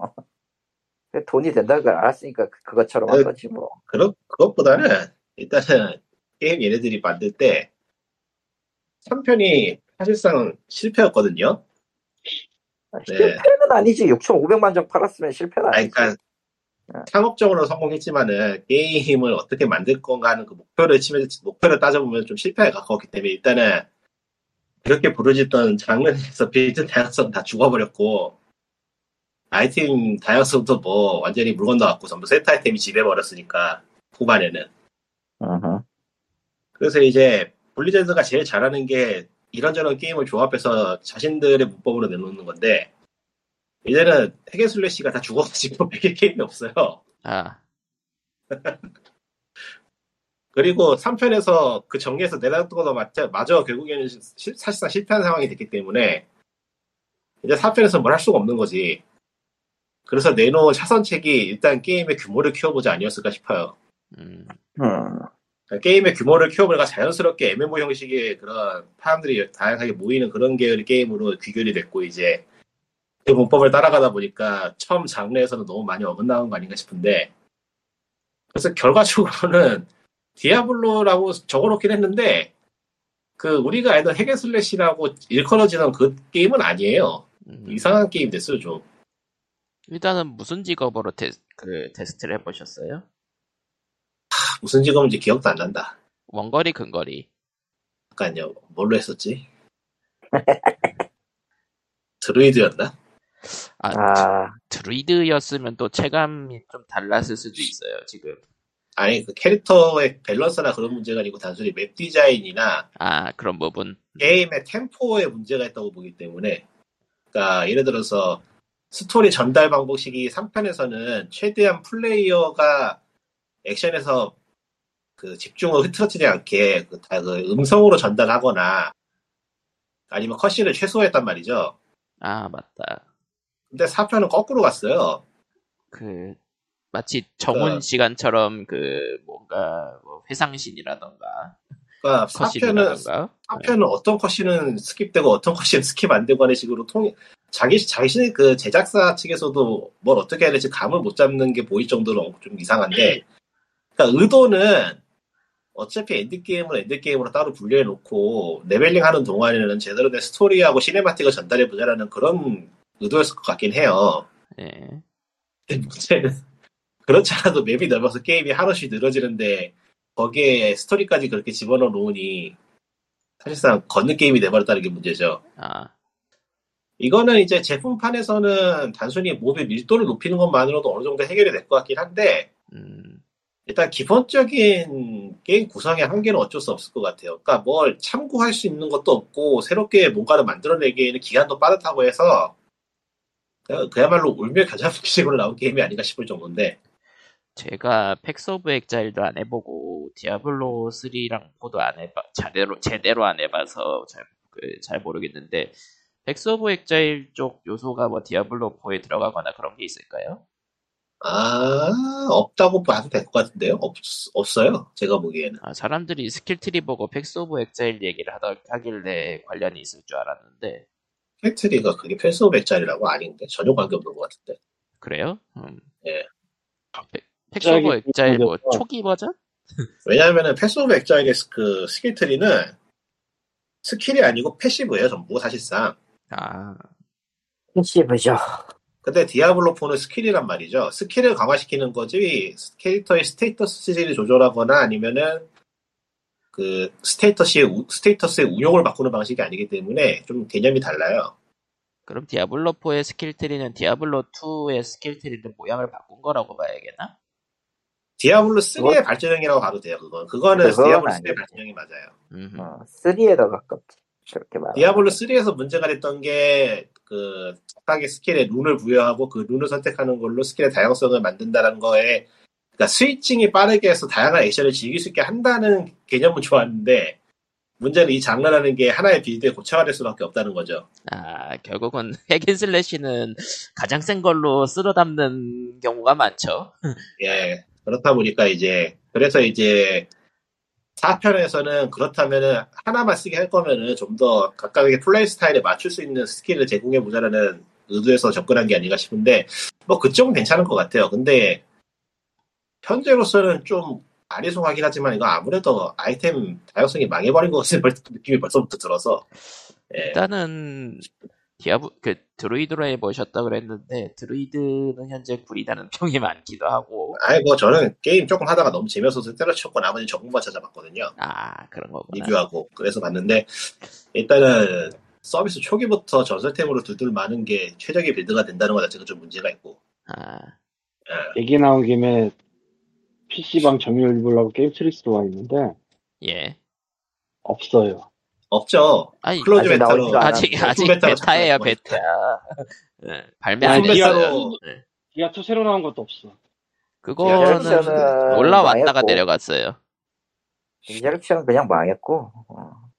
Speaker 2: <laughs> 돈이 된다는 걸 알았으니까 그- 그것처럼 한
Speaker 3: 어,
Speaker 2: 거지 뭐.
Speaker 3: 그런 그것보다는 일단은 게임 얘네들이 만들 때 3편이 사실상 실패였거든요. 네.
Speaker 2: 실패는 아니지. 6,500만 장 팔았으면 실패는
Speaker 3: 아니,
Speaker 2: 아니지
Speaker 3: 그러니까
Speaker 2: 네.
Speaker 3: 상업적으로 성공했지만은 게임을 어떻게 만들 건가 하는 그 목표를 치면 목표를 따져보면 좀 실패에 가까웠기 때문에 일단은 그렇게 부르짖던 장르에서 build 다양성 다 죽어버렸고 아이템 다양성도 뭐 완전히 물 건너갔고 전부 세트 아이템이 지배해버렸으니까 후반에는
Speaker 2: 어허.
Speaker 3: 그래서 이제 블리자드가 제일 잘하는 게 이런저런 게임을 조합해서 자신들의 문법으로 내놓는 건데 이제는 hack and slash가 다 죽어가지고 <laughs> 베낄 게임이 없어요.
Speaker 1: 아, <laughs>
Speaker 3: 그리고 3편에서 그 정리해서 내놨던 거 마저, 마저 결국에는 시- 사실상 실패한 상황이 됐기 때문에 이제 4편에서 뭘 할 수가 없는 거지. 그래서 내놓은 차선책이 일단 게임의 규모를 키워보자 아니었을까 싶어요.
Speaker 1: 음,
Speaker 2: 음.
Speaker 3: 그러니까 게임의 규모를 키워보니까 자연스럽게 MMO 형식의 그런 사람들이 다양하게 모이는 그런 계열의 게임으로 귀결이 됐고 이제 그 문법을 따라가다 보니까 처음 장르에서는 너무 많이 어긋나는 거 아닌가 싶은데 그래서 결과적으로는 디아블로라고 적어놓긴 했는데 그 우리가 알던 hack and slash라고 일컬어지던 그 게임은 아니에요.
Speaker 1: 음.
Speaker 3: 이상한 게임 됐어요 좀.
Speaker 1: 일단은 무슨 직업으로 테, 그 테스트를 해보셨어요?
Speaker 3: 무슨 직업인지 기억도 안 난다.
Speaker 1: 원거리, 근거리.
Speaker 3: 잠깐요. 뭘로 했었지? <laughs> 드루이드였나?
Speaker 1: 아,
Speaker 2: 아
Speaker 1: 드루이드였으면 또 체감이 좀 달랐을 수도 있어요, 지금.
Speaker 3: 아니 그 캐릭터의 밸런스나 그런 문제가 아니고 단순히 맵 디자인이나
Speaker 1: 아, 그런 부분.
Speaker 3: 게임의 템포에 문제가 있다고 보기 때문에 그러니까 예를 들어서 스토리 전달 방법식이 3편에서는 최대한 플레이어가 액션에서 그 집중을 흐트러뜨리지 않게 그, 다 그 음성으로 전달하거나 아니면 컷신을 최소화했단 말이죠.
Speaker 1: 아, 맞다.
Speaker 3: 근데 4편은 거꾸로 갔어요.
Speaker 1: 그, 마치 정훈
Speaker 3: 그-
Speaker 1: 시간처럼 그, 뭔가, 뭐 회상신이라던가,
Speaker 3: 그러니까 4편은
Speaker 1: cutscene이라던가.
Speaker 3: 4편은 어떤 cutscene은 skip되고 어떤 cutscene은 skip 안 되고 하는 식으로 통 자기 자신의 그 제작사 측에서도 뭘 어떻게 해야 될지 감을 못 잡는 게 보일 정도로 좀 이상한데 그러니까 의도는 어차피 endgame은 endgame으로 따로 분류해 놓고 leveling 하는 동안에는 제대로 된 스토리하고 cinematic을 전달해 보자라는 그런 의도였을 것 같긴 해요.
Speaker 1: 예.
Speaker 3: 근데 문제는 <laughs> 그렇지 않아도 맵이 넓어서 게임이 한없이 늘어지는데 거기에 스토리까지 그렇게 집어넣어 놓으니 사실상 걷는 게임이 돼버렸다는 게 문제죠.
Speaker 1: 아,
Speaker 3: 이거는 이제 제품판에서는 단순히 몹의 밀도를 높이는 것만으로도 어느 정도 해결이 될 것 같긴 한데
Speaker 1: 음,
Speaker 3: 일단 기본적인 게임 구성의 한계는 어쩔 수 없을 것 같아요. 그러니까 뭘 참고할 수 있는 것도 없고 새롭게 뭔가를 만들어내기에는 기간도 빠듯하고 해서 그야- 그야말로 울며 겨자 먹기식으로 나온 게임이 아닌가 싶을 정도인데
Speaker 1: 제가 패스 오브 엑자일도 안 해보고, 디아블로 3랑 4도 안 해봐, 제대로, 제대로 안 해봐서 잘, 그, 잘 모르겠는데, 패스 오브 엑자일 쪽 요소가 뭐 디아블로 4에 들어가거나 그런 게 있을까요?
Speaker 3: 아 없다고 봐도 될 것 같은데요? 없, 없어요 제가 보기에는
Speaker 1: 아, 사람들이 스킬 트리 보고 패스 오브 엑자일 얘기를 하다, 하길래 관련이 있을 줄 알았는데,
Speaker 3: 팩트리가 그게 패스 오브 엑자일이라고 아닌데 전혀 관계없는 것 같은데
Speaker 1: 그래요? 음.
Speaker 3: 예.
Speaker 4: 갑자기
Speaker 1: 엑자일 뭐
Speaker 4: 궁금해서.
Speaker 1: 초기 버전? <laughs>
Speaker 3: 왜냐하면은 패스 오브 엑자일의 그 스킬 트리는 스킬이 아니고 passive예요 전부 사실상
Speaker 1: 아,
Speaker 2: passive죠
Speaker 3: 근데 디아블로4는 스킬이란 말이죠. 스킬을 강화시키는 거지, 캐릭터의 status 체질을 조절하거나 아니면은, 그, status의, 우- status의 운용을 바꾸는 방식이 아니기 때문에 좀 개념이 달라요.
Speaker 1: 그럼 디아블로 4의 스킬 트리는 디아블로 2의 스킬 트리를 모양을 바꾼 거라고 봐야겠나?
Speaker 3: 디아블로 3의
Speaker 2: 그건-
Speaker 3: 발전형이라고 봐도 돼요. 그건 그거는 디아블로 3의
Speaker 2: 아니지.
Speaker 3: 발전형이 맞아요.
Speaker 1: 음흠.
Speaker 2: 어, 3에 더 가깝지. 그렇게 말하면.
Speaker 3: 디아블로 3에서 문제가 됐던 게 그 각각의 스킬에 rune을 부여하고 그 rune을 선택하는 걸로 스킬의 다양성을 만든다는 거에 그러니까 switching이 빠르게 해서 다양한 액션을 즐길 수 있게 한다는 개념은 좋았는데 문제는 이 장르라는 게 하나의 build에 고착화될 수밖에 없다는 거죠.
Speaker 1: 아, 결국은 hack and slash는 가장 센 걸로 쓸어 담는 경우가 많죠. <laughs>
Speaker 3: 예. 그렇다 보니까 이제 그래서 이제 4편에서는 그렇다면은 하나만 쓰게 할 거면은 좀 더 각각의 플레이 스타일에 맞출 수 있는 스킬을 제공해 보자라는 의도에서 접근한 게 아닌가 싶은데 뭐 그쪽은 괜찮은 것 같아요. 근데 현재로서는 좀 아리송하긴 하지만 이거 아무래도 아이템 다양성이 망해버린 것 같은 느낌이 벌써부터 들어서 예.
Speaker 1: 일단은 디아블 그 드루이드로 해보셨다 그랬는데 드루이드는 현재 구리다는 <laughs> 평이 많기도 하고
Speaker 3: 아이 뭐 저는 게임 조금 하다가 너무 재미없어서 때려쳤고 나머지 전문만 찾아봤거든요.
Speaker 1: 아 그런 거구나.
Speaker 3: 리뷰하고 그래서 봤는데 일단은 서비스 초기부터 전설템으로 둘둘 만 게 최적의 build가 된다는 것 자체가 좀 문제가 있고
Speaker 1: 아,
Speaker 3: 예.
Speaker 4: 얘기 나온 김에 PC방 점유율 보려고 게임 트릭스 들어와 있는데
Speaker 1: 예.
Speaker 4: 없어요.
Speaker 3: 없죠
Speaker 1: 아니
Speaker 3: 클로즈
Speaker 2: 아직
Speaker 3: 베타로
Speaker 2: 나오지도.
Speaker 1: 아직 아직
Speaker 3: 베타로
Speaker 1: 베타예요 베타. 예,
Speaker 3: 오픈
Speaker 1: 발매 안
Speaker 4: 오픈
Speaker 1: 했어요.
Speaker 3: 베타로
Speaker 1: 예.
Speaker 4: 디아2 새로 나온 것도 없어.
Speaker 1: 그거는 올라왔다가
Speaker 2: 망했고,
Speaker 1: 내려갔어요.
Speaker 2: 인젝션은 그냥 망했고. 어.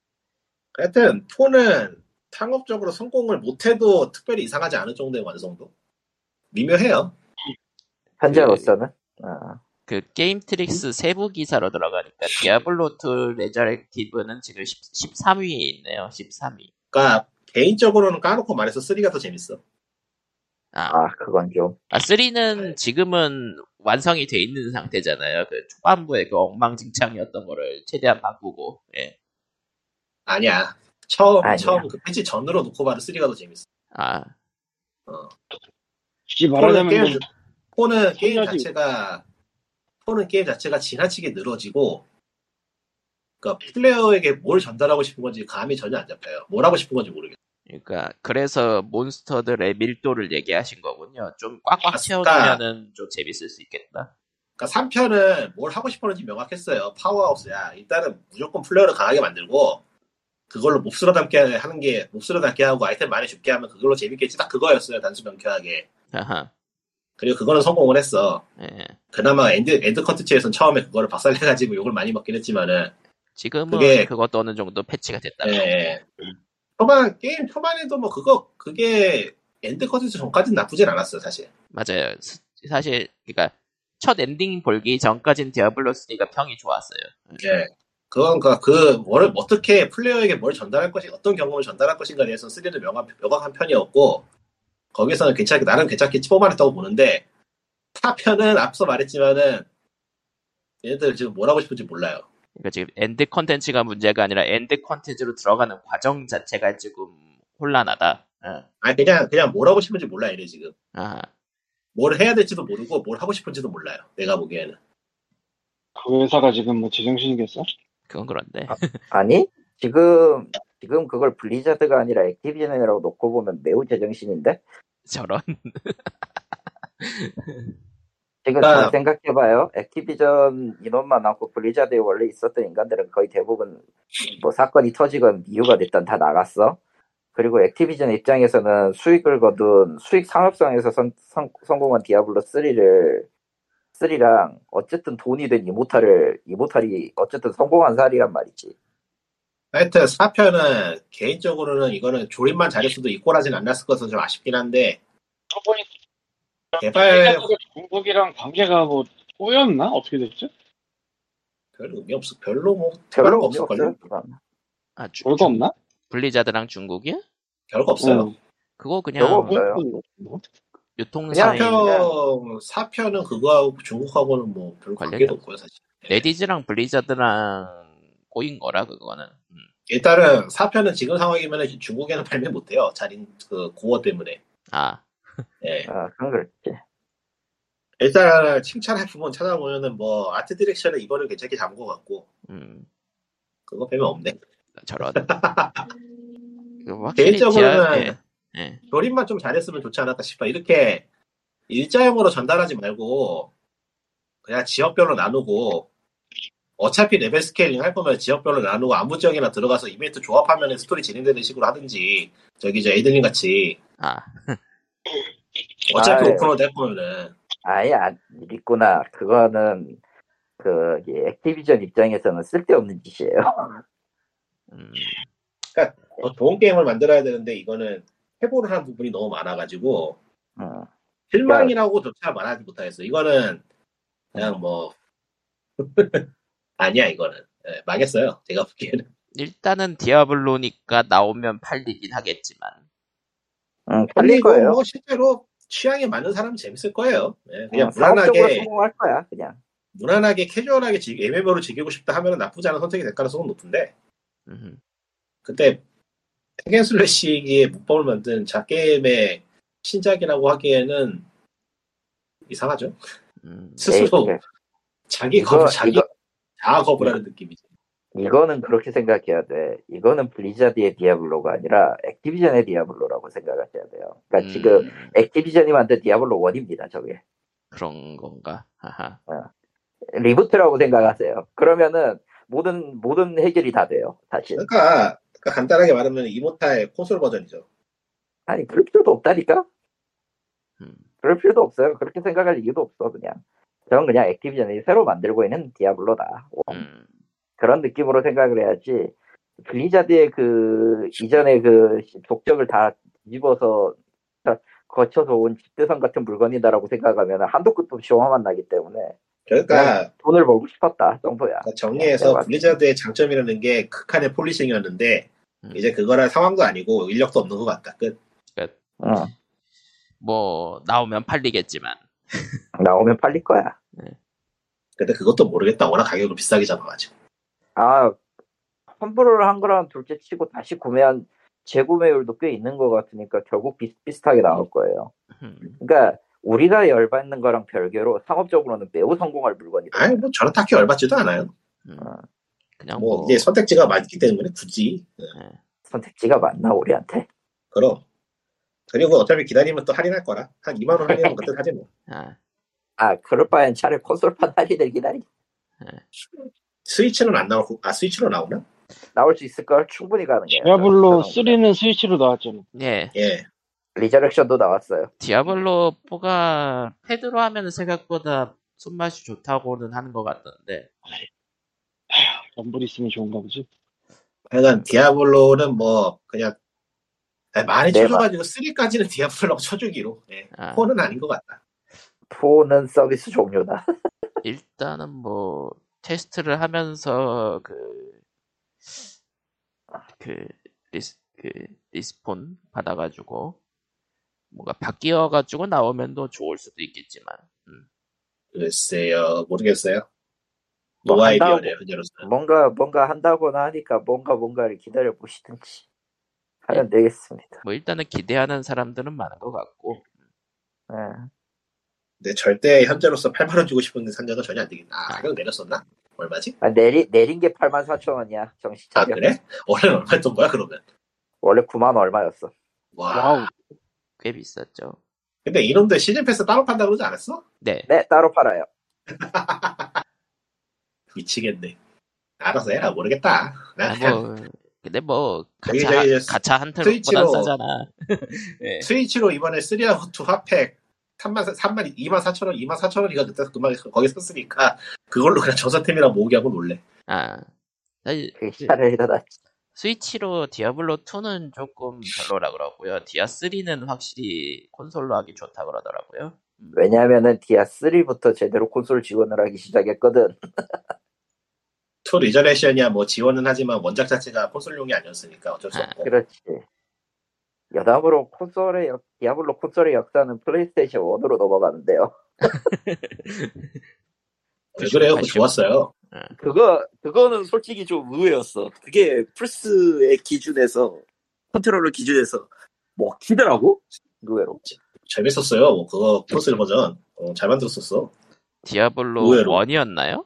Speaker 3: 하여튼 폰은 상업적으로 성공을 못해도 특별히 이상하지 않을 정도의 완성도 미묘해요
Speaker 2: 현재로서는. 어.
Speaker 1: 그 게임 트릭스 세부 기사로 들어가니까 디아블로 2 레저렉티드는 지금 10, 13위에 있네요. 13위.
Speaker 3: 그러니까 개인적으로는 까놓고 말해서 3가 더 재밌어
Speaker 1: 아,
Speaker 2: 아, 그건 좀.
Speaker 1: 아 3는 지금은 완성이 돼 있는 상태잖아요. 그 초반부에 그 엉망진창이었던 거를 최대한 바꾸고. 예.
Speaker 3: 아니야 처음
Speaker 2: 아니야.
Speaker 3: 처음 그 패치 전으로 놓고 봐도 3가 더 재밌어
Speaker 1: 아,
Speaker 4: 굳이
Speaker 3: four는
Speaker 4: 말하자면
Speaker 3: 게임,
Speaker 4: 뭐
Speaker 3: four는 게임 자체가 four는 게임 자체가 지나치게 늘어지고 그러니까 플레이어에게 뭘 전달하고 싶은 건지 감이 전혀 안 잡혀요. 뭘 하고 싶은 건지 모르겠어요.
Speaker 1: 그러니까 그래서 몬스터들의 밀도를 얘기하신 거군요. 좀 꽉꽉
Speaker 3: 맞습니다.
Speaker 1: 채워주면은 좀 재밌을 수 있겠다.
Speaker 3: 그러니까 3편은 뭘 하고 싶었는지 명확했어요. powerhouse야. 일단은 무조건 플레이어를 강하게 만들고 그걸로 mob 쓸어 담게 하는 게 mob 쓸어 담게 하고 아이템 많이 줍게 하면 그걸로 재밌겠지. 딱 그거였어요. 단순 명쾌하게.
Speaker 1: 아하.
Speaker 3: 그리고 그거는 성공을 했어.
Speaker 1: 예.
Speaker 3: 그나마 end end contents에서는 처음에 그거를 박살내가지고 욕을 많이 먹긴 했지만은
Speaker 1: 지금은
Speaker 3: 그게-
Speaker 1: 그것도 어느 정도 패치가 됐다.
Speaker 3: 예. 초반 게임 초반에도 뭐 그거 그게 end contents 전까지는 나쁘진 않았어요 사실.
Speaker 1: 맞아요. 스- 사실 그러니까 첫 엔딩 보기 전까진 디아블로 3가 평이 좋았어요.
Speaker 3: 예. 그건 그, 그, 뭘, 어떻게 플레이어에게 뭘 전달할 것이, 어떤 경험을 전달할 것인가에 대해서 3는 명확, 명확한 편이었고, 거기서는 괜찮게, 나름 괜찮게 뽑아냈다고 보는데, 4편은 앞서 말했지만은, 얘네들 지금 뭘 하고 싶은지 몰라요.
Speaker 1: 그러니까 지금 end contents가 문제가 아니라 end contents로 들어가는 과정 자체가 지금 혼란하다. 어.
Speaker 3: 아니, 그냥, 그냥 뭘 하고 싶은지 몰라, 얘네 지금.
Speaker 1: 아,
Speaker 3: 뭘 해야 될지도 모르고, 뭘 하고 싶은지도 몰라요. 내가 보기에는.
Speaker 4: 그 회사가 지금 뭐 제정신이겠어?
Speaker 1: 그건 그런데.
Speaker 2: 아니? 지금, 지금 그걸 블리자드가 아니라 액티비전이라고 놓고 보면 매우 제정신인데?
Speaker 1: 저런.
Speaker 2: 지금
Speaker 3: 그러니까-
Speaker 2: 잘 생각해봐요. 액티비전 인원만 남고 블리자드에 원래 있었던 인간들은 거의 대부분 뭐 사건이 터지건 이유가 됐든 다 나갔어. 그리고 액티비전 입장에서는 수익을 거둔 수익 상업성에서 성, 공한 디아블로 3를 3랑 어쨌든 돈이 된 이모탈을 이모탈이 어쨌든 성공한 사리란 말이지.
Speaker 3: 하여튼 4편은, 개인적으로는 이거는 조립만 잘했어도 이꼴하진 않았을 것은 좀 아쉽긴 한데,
Speaker 4: 저번에
Speaker 3: 개발,
Speaker 4: 중국이랑 관계가 뭐 꼬였나? 어떻게 됐죠?
Speaker 3: 별 의미 없어. 별로 뭐,
Speaker 2: 별로
Speaker 3: 별로?
Speaker 2: 없어요. 그건.
Speaker 1: 아, 주-
Speaker 4: 별거 없나?
Speaker 1: 블리자드랑 중국이야?
Speaker 3: 별거 없어요.
Speaker 4: 응.
Speaker 1: 그거 그냥
Speaker 2: 저거 없어요.
Speaker 4: 뭐?
Speaker 1: 유통사의
Speaker 2: 그냥-
Speaker 3: 4편, 4편은 그거하고 중국하고는 뭐별
Speaker 1: 관련이
Speaker 3: 관계도 없고요, 사실.
Speaker 1: 넷이즈랑 블리자드랑 꼬인 거라 그거는. 음.
Speaker 3: 일단은 4편은 지금 상황이면 중국에는 <laughs> 발매 못해요. 자린 그 고어 때문에.
Speaker 1: 아,
Speaker 3: 예.
Speaker 2: 아, 그건 그렇지.
Speaker 3: 일단 칭찬할 부분 찾아보면은 뭐 art direction은 이거를 괜찮게 잡은 것 같고
Speaker 1: 음,
Speaker 3: 그거 빼면 없네.
Speaker 1: 저런. <laughs>
Speaker 3: 개인적으로는
Speaker 1: 예. 예.
Speaker 3: 조립만 좀 잘했으면 좋지 않을까 싶어. 이렇게 일자형으로 전달하지 말고 그냥 지역별로 나누고 어차피 level scaling 할 거면 지역별로 나누고 아무 지역이나 들어가서 이벤트 조합하면 스토리 진행되는 식으로 하든지 저기 저 엘든링 같이
Speaker 1: 아, <laughs>
Speaker 3: 어차피
Speaker 2: 아유.
Speaker 3: open world 할 거면은
Speaker 2: 아예 안 있구나. 그거는 그이 액티비전 입장에서는 쓸데없는 짓이에요. <laughs>
Speaker 1: 음,
Speaker 3: 더 좋은 게임을 만들어야 되는데 이거는 해보를 한 부분이 너무 많아가지고
Speaker 2: 음.
Speaker 3: 실망이라고조차 말하지 못하겠어. 이거는 그냥 뭐 <laughs> 아니야 이거는 예, 망했어요. 제가 보기에는
Speaker 1: 일단은 디아블로니까 나오면 팔리긴 하겠지만.
Speaker 2: 음, 팔릴 거예요.
Speaker 3: 뭐 실제로 취향에 맞는 사람은 재밌을 거예요. 예, 그냥
Speaker 2: 사업적으로
Speaker 3: 무난하게
Speaker 2: 성공할 거야. 그냥.
Speaker 3: 무난하게 캐주얼하게 즐기, MMO로 즐기고 싶다 하면 나쁘지 않은 선택이 될 가능성은 높은데
Speaker 1: 음,
Speaker 3: 그때 핵앤슬래시기에 무법을 만든 자게임의 신작이라고 하기에는 이상하죠.
Speaker 1: 음,
Speaker 3: 스스로
Speaker 2: 에이,
Speaker 3: 자기 겁, 자기 겁을 하는 느낌이지.
Speaker 2: 이거는 그렇게 생각해야 돼. 이거는 블리자드의 디아블로가 아니라 액티비전의 디아블로라고 생각하셔야 돼요. 그러니까
Speaker 1: 음,
Speaker 2: 지금 액티비전이 만든 디아블로 1입니다. 저게.
Speaker 1: 그런 건가? 하하.
Speaker 2: reboot라고 생각하세요. 그러면은 모든 모든 해결이 다 돼요. 사실.
Speaker 3: 그러니까, 그러니까 간단하게 말하면 이모탈 콘솔 버전이죠.
Speaker 2: 아니 그럴 필요도 없다니까.
Speaker 1: 음,
Speaker 2: 그럴 필요도 없어요. 그렇게 생각할 이유도 없어 그냥. 저는 그냥 액티비전이 새로 만들고 있는 디아블로다.
Speaker 1: 음,
Speaker 2: 그런 느낌으로 생각을 해야지. 블리자드의 그 이전에 그 족적을 다 뒤집어서 다 거쳐서 온 집대성 같은 물건이다라고 생각하면 한도 끝도 없이 화만 나기 때문에
Speaker 3: 그러니까
Speaker 2: 돈을 벌고 싶었다 정도야.
Speaker 3: 정리해서
Speaker 2: 맞-
Speaker 3: 블리자드의 장점이라는 게 극한의 폴리싱이었는데
Speaker 1: 음.
Speaker 3: 이제 그거랑 상황도 아니고 인력도 없는 것 같다. 끝.
Speaker 2: 응.
Speaker 1: 뭐 나오면 팔리겠지만.
Speaker 2: 나오면 팔릴 거야.
Speaker 3: 근데 그것도 모르겠다. 워낙 가격도 비싸게 잡아가지고.
Speaker 2: 아 환불을 한 거랑 둘째 치고 다시 구매한 재구매율도 꽤 있는 것 같으니까 결국 비슷비슷하게 나올 거예요.
Speaker 1: 음,
Speaker 2: 그러니까 우리가 열받는 거랑 별개로 상업적으로는 매우 성공할 물건이다.
Speaker 3: 아니 뭐 저는 딱히 열받지도 않아요.
Speaker 1: 음.
Speaker 2: 어.
Speaker 1: 그냥
Speaker 3: 뭐
Speaker 1: 뭐,
Speaker 3: 이제 선택지가 많기 때문에 굳이 네,
Speaker 2: 선택지가 많나 우리한테?
Speaker 3: 그럼. 그리고 어차피 기다리면 또 할인할 거라 한 2만 원 할인하면 그때 사지 뭐.
Speaker 1: 아,
Speaker 2: 아 그럴 바엔 차라리 콘솔판 할인을 기다리
Speaker 3: 스위치는 안 나오고 아 스위치로 나오나?
Speaker 2: 나올 수 있을 걸 충분히 가능해요.
Speaker 4: 디아블로
Speaker 2: 저는
Speaker 4: 3는 스위치로 나왔잖아.
Speaker 1: 예.
Speaker 3: 예.
Speaker 2: 리저렉션도 나왔어요.
Speaker 1: 디아블로 4가 패드로 하면 생각보다 손맛이 좋다고는 하는 것 같던데.
Speaker 4: rumble 있으면 좋은가 보지.
Speaker 3: 하여간 디아블로는 뭐 그냥 많이
Speaker 2: 네,
Speaker 3: 쳐줘가지고 3까지는 <laughs> 디아블로라고 쳐주기로. 예.
Speaker 1: 아,
Speaker 3: 4는 아닌 것 같다.
Speaker 2: 4는 서비스 종료다. <laughs>
Speaker 1: 일단은 뭐 테스트를 하면서 그, 그, 리스, 그 response 받아가지고 뭔가 바뀌어가지고 나오면 더 좋을 수도 있겠지만. 음.
Speaker 3: 글쎄요 모르겠어요. 뭐노
Speaker 2: 한다고-. 뭔가 뭔가 한다거나 하니까 뭔가 뭔가를 기다려 보시든지 하면 되겠습니다.
Speaker 1: 뭐 일단은 기대하는 사람들은 많은 것 같고.
Speaker 2: 예.
Speaker 3: 근데 절대 현재로서 8만 원 주고 싶은데 생각은 전혀 안 되겠다. 아 가격 내렸었나? 얼마지?
Speaker 2: 아, 내리, 내린 게 8만 4천 원이야. 정신
Speaker 3: 아
Speaker 2: 차려.
Speaker 3: 그래? 원래는 얼마였던 거야 그러면?
Speaker 2: 원래 9만 얼마였어.
Speaker 3: 와.
Speaker 4: 와우.
Speaker 1: 꽤 비쌌죠.
Speaker 3: 근데 이놈들 season pass 따로 판다고 그러지 않았어?
Speaker 1: 네.
Speaker 2: 네, 따로 팔아요. <laughs>
Speaker 3: 미치겠네. 알아서 해라 모르겠다. 나
Speaker 1: 아, 뭐, 근데 뭐, 가차, 가차 한테보단
Speaker 3: 스위치로-
Speaker 1: 싸잖아. 네.
Speaker 3: 스위치로 이번에 3하고 2 핫팩 3만 3만 2만 4천 원, 2만 4천 원이가 그때 그만 거기 썼으니까 그걸로 그냥 저사템이랑 모으기 하고 놀래.
Speaker 1: 아. 사실
Speaker 2: 그더 낫지.
Speaker 1: 스위치로 디아블로 2는 조금 별로라 그러고요. 디아 3는 확실히 콘솔로 하기 좋다 그러더라고요.
Speaker 2: 왜냐면은 디아 3부터 제대로 콘솔 지원을 하기 시작했거든.
Speaker 3: two 리저렉션이야 뭐 지원은 하지만 원작 자체가 콘솔용이 아니었으니까 어쩔 수
Speaker 1: 아,
Speaker 3: 없고.
Speaker 2: 그렇지. 여담으로 콘솔의 역, 디아블로 콘솔의 역사는 플레이스테이션 1으로 넘어가는데요.
Speaker 3: 왜 <laughs> 그래요? 좋았어요.
Speaker 2: 그거 그거는 솔직히 좀 의외였어. 그게 플스의 기준에서 컨트롤러 기준에서 먹히더라고. 의외로.
Speaker 3: 재밌었어요. 뭐 그거 콘솔 버전 어, 잘 만들었었어.
Speaker 1: 디아블로
Speaker 3: 의외로.
Speaker 1: 1이었나요?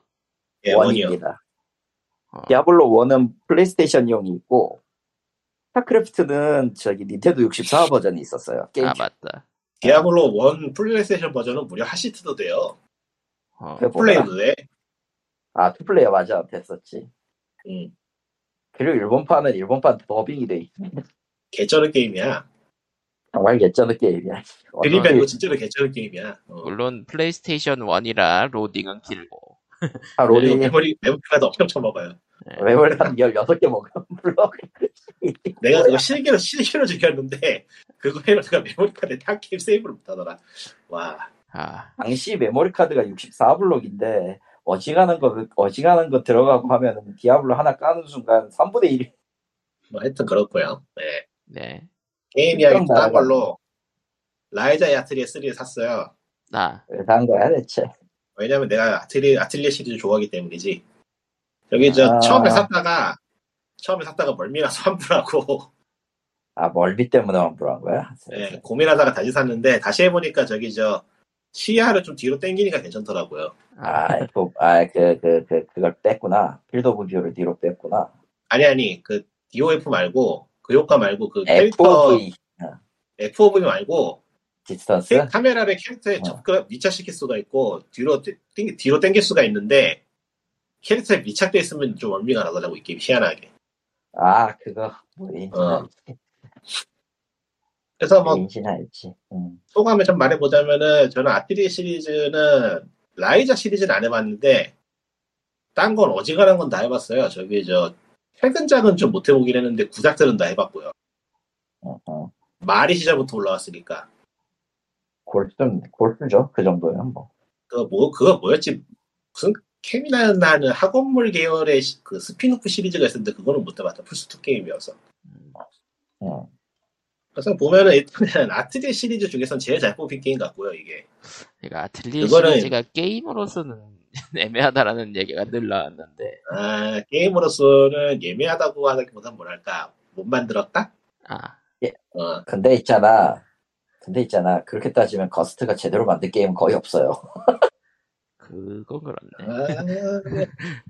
Speaker 3: 예, one이요.
Speaker 2: one입니다.
Speaker 1: 어.
Speaker 2: 디아블로 1은 플레이스테이션용이 있고 스타크래프트는 저기 닌텐도 64 버전이 있었어요. 게임
Speaker 1: 아 맞다.
Speaker 3: 디아블로 1 플레이스테이션 버전은 무려 하시트도 돼요.
Speaker 1: 어,
Speaker 2: 그?
Speaker 3: 플레이도 돼.
Speaker 2: 아 two player 맞아 됐었지.
Speaker 3: 음.
Speaker 2: 그리고 일본판은 일본판 더빙이 돼. 있-
Speaker 3: 개쩌는 게임이야.
Speaker 2: 정말 개쩌는 게임이야. 어떻게-
Speaker 3: 아니고 진짜로 개쩌는 게임이야. 어.
Speaker 1: 물론 플레이스테이션 1이라 로딩은 길고.
Speaker 2: 아, 롤이
Speaker 3: 메모리 메모리카드 엄청 쳐먹어요.
Speaker 2: 메모리 한 16개 먹어. <laughs> 물론.
Speaker 3: 내가 그거 실기로 실기로 즐겼는데 그거 해로 내가 메모리카드 한 게임 세이브를 못하더라. 와.
Speaker 1: 아
Speaker 2: 당시 메모리 카드가 64블록인데 어지간한 거 어지간한 거 들어가고 하면은 디아블로 하나 까는 순간 3분의 1이
Speaker 3: 뭐 하여튼 그렇고요. 네.
Speaker 1: 네.
Speaker 3: 게임 이야기 딴 걸로 라이자 아틀리에 3를 샀어요.
Speaker 1: 아
Speaker 2: 왜 산 거야 대체?
Speaker 3: 왜냐면 내가 아틀리에, 아틀리에 시리즈 좋아하기 때문이지. 여기 저
Speaker 2: 아.
Speaker 3: 처음에 샀다가 처음에 샀다가 멀미나서 환불하고
Speaker 2: 아 멀미 때문에 환불한 거야?
Speaker 3: 예, 고민하다가 다시 샀는데 다시 해보니까 저기 저 시야를 좀 뒤로 당기니까 괜찮더라고요.
Speaker 1: 아,
Speaker 2: 아, 그, 아, 그, 그, 그, 그걸 뺐구나. field of view를 뒤로 뺐구나.
Speaker 3: 아니 아니 그 DOF 말고 그 효과 말고 그 캐릭터
Speaker 2: FOV
Speaker 3: FOV 말고
Speaker 2: distance?
Speaker 3: 캐- 카메라를 캐릭터에
Speaker 2: 어.
Speaker 3: 접근 밀착시킬 수가 있고 뒤로 땡, 뒤로 당길 수가 있는데 캐릭터에 밀착돼 있으면 좀 멀미가 나더라고 이 게임 희한하게.
Speaker 2: 아, 그거, 뭐인지
Speaker 3: 어. 그래서 뭐
Speaker 2: 뭐인지 알지. 음.
Speaker 3: 소감을 좀 말해보자면은 저는 아틀리에 시리즈는 라이자 시리즈는 안 해봤는데 딴 건 어지간한 건 다 해봤어요. 저기 저 최근작은 좀 못 해보긴 했는데 구작들은 다 해봤고요.
Speaker 2: 어, 어.
Speaker 3: 마리 시절부터 올라왔으니까
Speaker 2: 골든, 골든죠? 그 정도면 뭐.
Speaker 3: 그거 뭐 그거 뭐였지 무슨 케미나나 하는 학원물 계열의 시- 그 스피노프 시리즈가 있었는데 그거는 못 해봤다. 플스2 게임이어서.
Speaker 1: 음,
Speaker 2: 음.
Speaker 3: 그래서 보면은 일단은 아틀리에 <laughs> 시리즈 중에선 제일 잘 뽑힌 게임 같고요 이게.
Speaker 1: 그러니까 아틀리
Speaker 3: 그거는-
Speaker 1: 시리즈가 게임으로서는 <laughs> 애매하다라는 얘기가 늘 나왔는데.
Speaker 3: 아 게임으로서는 예매하다고 하기보단 뭐랄까 못 만들었다?
Speaker 1: 아.
Speaker 3: 어.
Speaker 2: 근데 있잖아. 근데 있잖아. 그렇게 따지면 거스트가 제대로 만든 게임은 거의 없어요. <laughs>
Speaker 1: 그건 그렇네.
Speaker 3: 아, <laughs>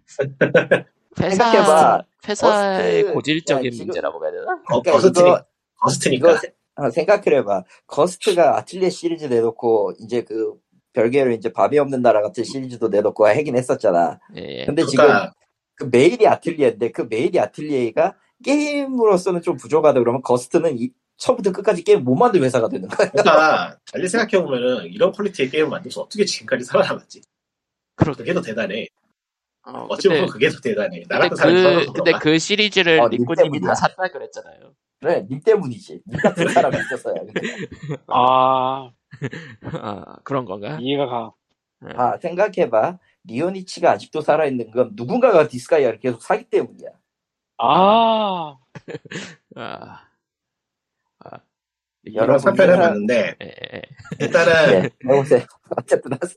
Speaker 1: 회사
Speaker 2: 생각해봐.
Speaker 1: 회사의
Speaker 2: 거스트-
Speaker 1: 고질적인
Speaker 2: 야, 지금-
Speaker 1: 문제라고 해야 되나?
Speaker 3: 거,
Speaker 2: 그러니까
Speaker 3: 거스트니,
Speaker 2: 이거,
Speaker 3: 거스트니까
Speaker 2: 이거 세- 어, 생각해봐. 거스트가 아틀리에 시리즈 내놓고, 이제 그, 별개로 이제 밤이 없는 나라 같은 시리즈도 내놓고 하긴 했었잖아.
Speaker 1: 예.
Speaker 2: 근데 지금
Speaker 3: 그러니까
Speaker 2: 그 메인이 아틀리에인데 그 메인이 아틀리에가 게임으로서는 좀 부족하다 그러면 거스트는 이- 처음부터 끝까지 게임 못 만든 회사가 되는 거야.
Speaker 3: 그러니까 잘 생각해 보면은 이런 퀄리티의 게임을 만들어서 어떻게 지금까지 살아남았지
Speaker 1: 그렇게.
Speaker 3: 그게 더 대단해
Speaker 1: 어,
Speaker 3: 어찌 보면 그게 더 대단해 나
Speaker 1: 근데
Speaker 3: 같은 사람이
Speaker 1: 그
Speaker 3: 살아서
Speaker 1: 근데 그 시리즈를
Speaker 2: 어, 때문이야.
Speaker 1: 다 샀다 그랬잖아요.
Speaker 2: 그래, 님 때문이지. 님 같은 사람이 있었어야. <laughs>
Speaker 4: 아,
Speaker 1: 아, 그런 건가?
Speaker 4: 이해가 가.
Speaker 2: 아, 생각해봐. 니혼이치가 아직도 살아있는 건 누군가가 디스가이아를 계속 사기 때문이야.
Speaker 4: 아, <laughs>
Speaker 1: 아, 아,
Speaker 3: 여러 3편
Speaker 2: 이거는-
Speaker 3: 해봤는데
Speaker 1: 예, 예.
Speaker 3: 일단은
Speaker 2: 네, 해보세요. <laughs> 어쨌든 하세요.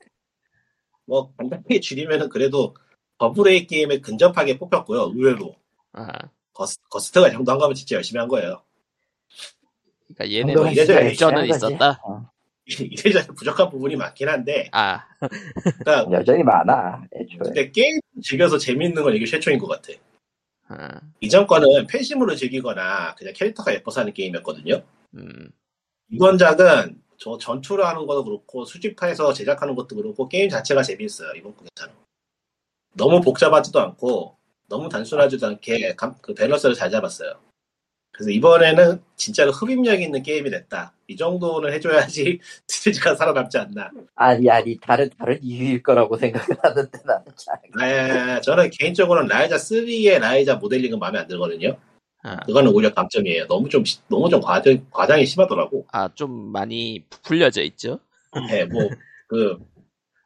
Speaker 3: 뭐 간단하게 줄이면은 그래도 버블레이 게임에 근접하게 뽑혔고요 의외로.
Speaker 1: 아,
Speaker 3: 거스, 거스트가 이 정도 한 거면 진짜 열심히 한 거예요.
Speaker 1: 그러니까
Speaker 2: 열심히
Speaker 1: 발전은. 있었다.
Speaker 2: 어, <laughs>
Speaker 3: 이래저래 부족한 부분이 많긴 한데.
Speaker 1: 아,
Speaker 3: 그러니까 <laughs>
Speaker 2: 여전히 많아. 애초에.
Speaker 3: 근데 게임 즐겨서 재밌는 건 이게 최초인 것 같아.
Speaker 1: 아,
Speaker 3: 이전 거는 팬심으로 즐기거나 그냥 캐릭터가 예뻐서 하는 게임이었거든요.
Speaker 1: 음,
Speaker 3: 이번 작은 저 전투를 하는 것도 그렇고 수집해서 제작하는 것도 그렇고 게임 자체가 재밌어요 이번 거 괜찮아 너무 복잡하지도 않고 너무 단순하지도 않게 감- 그 밸런스를 잘 잡았어요. 그래서 이번에는 진짜로 흡입력 있는 게임이 됐다. 이 정도는 해줘야지 <laughs> 시리즈가 살아남지 않나.
Speaker 2: 아니, 아니, 다른, 다른 이유일 거라고 생각을 하는데 나는 잘.
Speaker 3: 아, 저는 개인적으로는 라이자 3의 라이자 모델링은 마음에 안 들거든요
Speaker 1: 아,
Speaker 3: 그거는 오히려 감점이에요 너무 좀 시- 너무 좀 과장, 과장이 심하더라고
Speaker 1: 아, 좀 많이 풀려져 있죠.
Speaker 3: 네, 뭐, 그,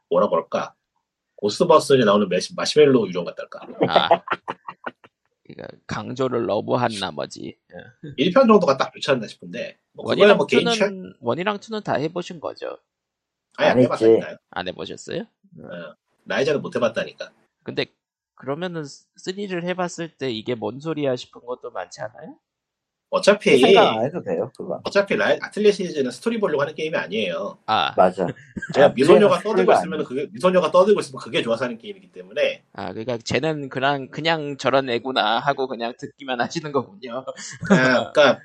Speaker 3: 뭐라 그럴까. 고스버스에 나오는 메시, 마시멜로 유령 같달까.
Speaker 1: 아, 그러니까 강조를 너무한 나머지. 예.
Speaker 3: 1편 정도가 딱 좋지 않나 싶은데. 뭐
Speaker 1: 원이랑
Speaker 3: 뭐 개인 취향?
Speaker 1: 투는 원이랑 투는 다 해보신 거죠?
Speaker 3: 아니, 안. 해봤다니까요.
Speaker 1: 안 해보셨어요?
Speaker 3: 라이자는 못 해봤다니까.
Speaker 1: 근데 그러면은 3를 해봤을 때 이게 뭔 소리야 싶은 것도 많지 않아요?
Speaker 3: 어차피
Speaker 2: 생각 안 해도 돼요 그거
Speaker 3: 어차피 라이, 아틀리에 시리즈는 스토리 보려고 하는 게임이 아니에요.
Speaker 1: 아,
Speaker 2: 맞아 <laughs>
Speaker 3: 자, 미소녀가 떠들고 있으면. 그게 미소녀가 떠들고 있으면 그게 좋아서 하는 게임이기 때문에
Speaker 1: 아, 그러니까 쟤는 그냥 그냥 저런 애구나 하고 그냥 듣기만 하시는 거군요.
Speaker 3: 아, 그러니까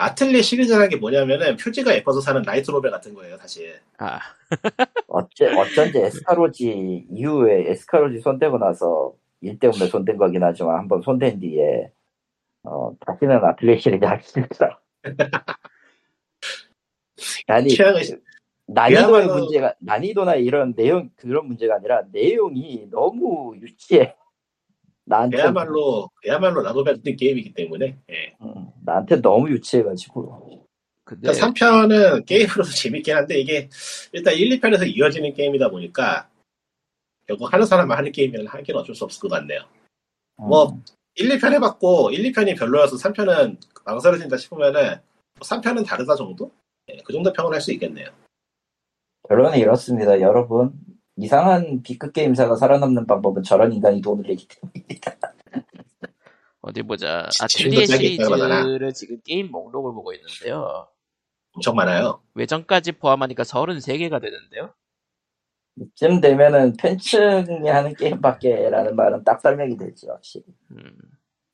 Speaker 3: 아틀리에 시리즈라는 게 뭐냐면은 표지가 예뻐서 사는 라이트 노벨 같은 거예요, 사실.
Speaker 1: 아, <laughs>
Speaker 2: 어째, 어쩐지 에스카로지 이후에 에스카로지 손대고 나서 일 때문에 손댄 거긴 하지만 한번 손댄 뒤에 어, 다시는 아틀레 시리즈 하기 싫더라. <laughs> 아니
Speaker 3: 취향을
Speaker 2: 난이도의
Speaker 3: 그야말로-
Speaker 2: 문제가 난이도나 이런 내용 그런 문제가 아니라 내용이 너무 유치해. 나한테
Speaker 3: 그야말로 그야말로 라노벨 같은 게임이기 때문에. 예.
Speaker 2: 음, 나한테 너무
Speaker 1: 근데
Speaker 2: 유치해가지고
Speaker 3: 그러니까 3편은 게임으로서 재밌긴 한데 이게 일단 1, 2편에서 이어지는 게임이다 보니까 결국 하는 사람만 하는 게임이라 하기는 어쩔 수 없을 것 같네요. 뭐,
Speaker 2: 음,
Speaker 3: 1, 2편 해봤고 1, 2편이 별로여서 3편은 망설여진다 싶으면은 3편은 다르다 정도? 예, 그 정도 평을 할 수 있겠네요.
Speaker 2: 결론은 이렇습니다, 여러분. 이상한 B급 게임사가 살아남는 방법은 저런 인간이 돈을 내기 때문입니다.
Speaker 1: 어디 보자.
Speaker 3: 지-
Speaker 1: 아틀리에. 시리즈를 지금 게임 목록을 보고 있는데요.
Speaker 3: 엄청 많아요.
Speaker 1: 외전까지 포함하니까 33개가 되는데요.
Speaker 2: 이쯤 되면은 팬층이 하는 게임밖에라는 말은 딱 설명이 되지 확실히.
Speaker 1: 음.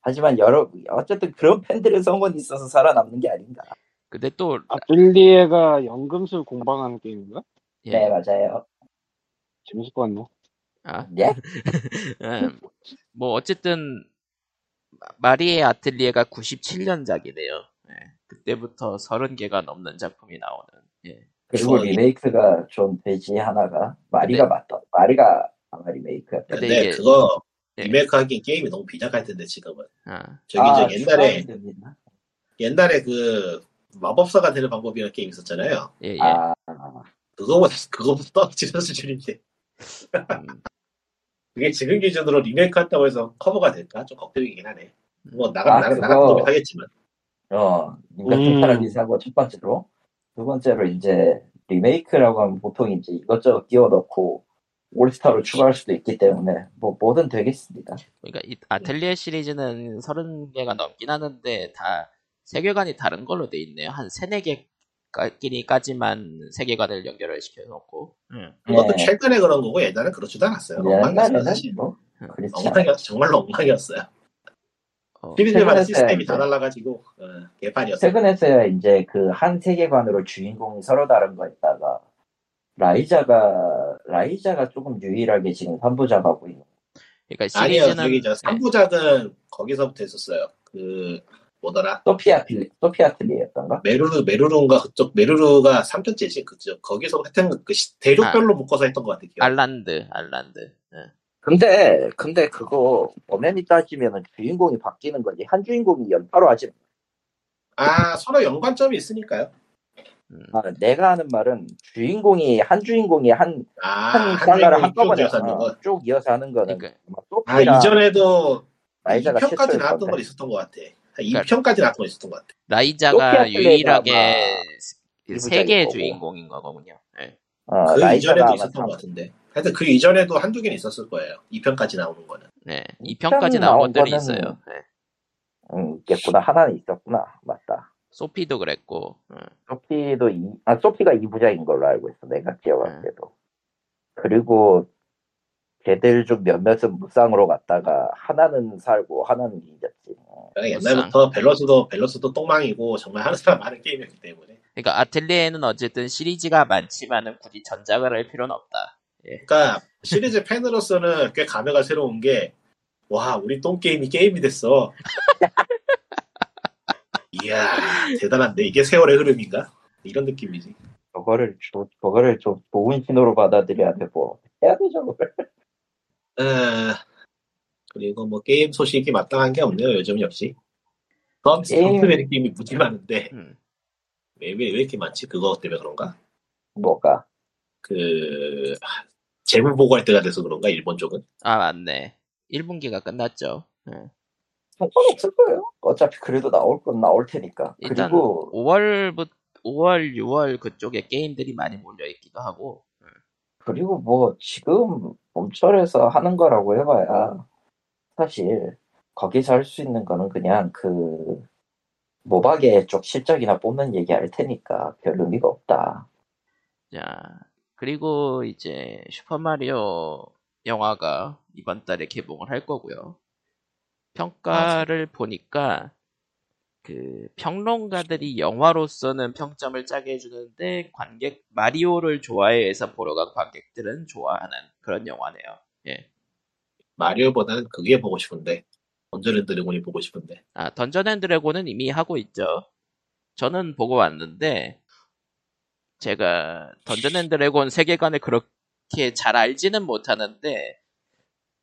Speaker 2: 하지만 여러 어쨌든 그런 팬들의 성원이 있어서 살아남는 게 아닌가.
Speaker 1: 근데 또
Speaker 4: 아틀리에가 연금술 공방하는 게임인가?
Speaker 1: 예.
Speaker 2: 네 맞아요.
Speaker 4: 재밌을 것 같네.
Speaker 1: 아,
Speaker 2: 네?
Speaker 1: 음, <laughs> 뭐 어쨌든 마리의 아틀리에가 97년작이네요. 예. 그때부터 30개가 넘는 작품이 나오는. 예.
Speaker 2: 그리고 리메이크가 좀 되지 하나가 마리가 맞다. 마리가 아마 리메이크였다.
Speaker 1: 근데
Speaker 3: 근데
Speaker 1: 이게-
Speaker 3: 그거
Speaker 1: 예.
Speaker 3: 리메이크 하기엔 게임이 너무 비작할 텐데 지금은.
Speaker 1: 아,
Speaker 3: 저기
Speaker 2: 아,
Speaker 3: 저 옛날에. 옛날에 그 마법사가 되는 방법이라는 게임 있었잖아요.
Speaker 1: 예, 예.
Speaker 2: 아,
Speaker 3: 그거보다 그거보다 떨어지는 수준인데
Speaker 1: 음,
Speaker 3: 그게 지금 기준으로 리메이크 한다고 해서 커버가 될까 좀 걱정이긴 하네. 뭐 나가
Speaker 2: 아,
Speaker 3: 나가 나가 도 하겠지만
Speaker 2: 어, 님 같은
Speaker 4: 음.
Speaker 2: 사람이 사고 첫 번째로 두 번째로 이제 리메이크라고 하면 보통 이제 이것저것 끼워 넣고 올스타로 추가할 수도 있기 때문에 뭐 뭐든 되겠습니다.
Speaker 1: 그러니까 이 아틀리에 시리즈는 30개가 넘긴 하는데 다 세계관이 다른 걸로 돼 있네요. 한 3, 4개 끼리까지만 세계관을 연결을 시켜놓고. 음.
Speaker 3: 그것도
Speaker 2: 네.
Speaker 3: 최근에 그런 거고 옛날엔 그렇지도 않았어요. 엉망이었어요 사실.
Speaker 2: 뭐.
Speaker 3: 엉망이었 정말로 엉망이었어요.
Speaker 1: 어,
Speaker 3: 시리즈마다
Speaker 2: 최근에
Speaker 3: 시스템이
Speaker 2: 이제-
Speaker 3: 다 달라가지고 어, 개판이었어요.
Speaker 2: 최근에서야 이제 그 한 세계관으로 주인공이 서로 다른 거였다가 라이자가 라이자가 조금 유일하게 지금 3부작 하고 있는
Speaker 1: 그러니까
Speaker 3: 아니요
Speaker 1: 시리즈는
Speaker 3: 저기 저
Speaker 1: 네.
Speaker 3: 3부작은 거기서부터 했었어요. 그 뭐더라
Speaker 2: 소피아 틀리 소피아 틀리였던가?
Speaker 3: 메루르 메루르인가 그쪽 메루르가 3편째지 그쪽 거기서 하여튼 그 시- 대륙별로 묶어서 했던 것 같아요.
Speaker 1: 알란드, 알란드. 예.
Speaker 2: 근데 근데 그거 엄연히 따지면은 주인공이 바뀌는 거지 한 주인공이 연타로 하지
Speaker 3: 아 서로 연관점이 있으니까요.
Speaker 1: 음.
Speaker 2: 아, 내가 하는 말은 주인공이 한 주인공이 한한
Speaker 3: 아한
Speaker 2: 장르를 한꺼번에
Speaker 3: 쭉 이어서 하는
Speaker 2: 어,
Speaker 3: 거.
Speaker 2: 쭉 이어서 하는 거는
Speaker 1: 그러니까
Speaker 3: 뭐아 이전에도
Speaker 2: 라이자가
Speaker 3: 2편까지
Speaker 2: 최초였던데.
Speaker 3: 나왔던 건 있었던 것 같아.
Speaker 1: 그러니까-
Speaker 3: 2편까지 나왔던 건 있었던 것 같아.
Speaker 1: 라이자가 유일하게 그 세계의. 주인공인 거군요. 예.
Speaker 2: 어,
Speaker 3: 그
Speaker 2: 라이자가
Speaker 3: 이전에도 있었던
Speaker 2: 삼-
Speaker 3: 것 같은데. 하여튼 그 이전에도 한두 개는 있었을 거예요. 2편까지 나오는 거는.
Speaker 1: 네.
Speaker 2: 이
Speaker 1: 2편까지
Speaker 2: 편이
Speaker 1: 나온 것들이
Speaker 2: 거는-
Speaker 1: 있어요. 예.
Speaker 2: 응, 있겠구나 하나는 있었구나 맞다.
Speaker 1: 소피도 그랬고. 음.
Speaker 2: 소피도 이, 아 소피가 2부작인 걸로 알고 있어 내가 기억할
Speaker 1: 음.
Speaker 2: 때도. 그리고 걔들 중 몇몇은 무쌍으로 갔다가 하나는 살고 하나는 잊었지. 어.
Speaker 3: 그러니까. 옛날부터 밸런스도 밸런스도 똥망이고 정말 하는 사람 많은 게임이었기 때문에.
Speaker 1: 그러니까 아틀리에는 어쨌든 시리즈가 많지만은 굳이 전작을 할 필요는 없다.
Speaker 3: 그러니까 시리즈 팬으로서는 꽤 감회가 새로운 게 와, 우리 똥 게임이 게임이 됐어. <laughs> 이야, 대단한데 이게 세월의 흐름인가? 이런 느낌이지.
Speaker 2: 저거를 조, 저거를 좀 좋은 신호로 받아들여야 되고 해야 되죠. 그걸.
Speaker 3: 에, 그리고 뭐 게임 소식이 마땅한 게 없네요. 요즘 역시.
Speaker 2: 게임-
Speaker 3: 컴퓨터 게임이 무지 많은데
Speaker 1: 음.
Speaker 3: 왜, 왜, 왜 이렇게 많지? 그거 때문에 그런가?
Speaker 2: 뭐가
Speaker 3: 그 재무 보고할 때가 돼서 그런가? 일본 쪽은?
Speaker 1: 아 맞네. 1분기가 끝났죠. 예.
Speaker 2: 상관없을 거예요. 어차피 그래도 나올 건 나올 테니까.
Speaker 1: 일단
Speaker 2: 그리고
Speaker 1: 5월부터 5월, 6월 그쪽에 게임들이 많이 몰려 있기도 하고.
Speaker 2: 그리고 뭐 지금 봄철에서 하는 거라고 해봐야 사실 거기서 할 수 있는 거는 그냥 그 모바게 쪽 실적이나 뽑는 얘기 할 테니까 별 의미가 없다.
Speaker 1: 자, 그리고 이제 슈퍼마리오 영화가 이번 달에 개봉을 할 거고요. 평가를 보니까 그 평론가들이 영화로서는 평점을 짜게 해주는데 관객 마리오를 좋아해서 보러 간 관객들은 좋아하는 그런 영화네요. 예.
Speaker 3: 마리오보다는 그게 보고 싶은데 던전 앤 드래곤이 보고 싶은데
Speaker 1: 아 던전 앤 드래곤은 이미 하고 있죠. 저는 보고 왔는데 제가 던전 앤 드래곤 세계관을 그렇게 잘 알지는 못하는데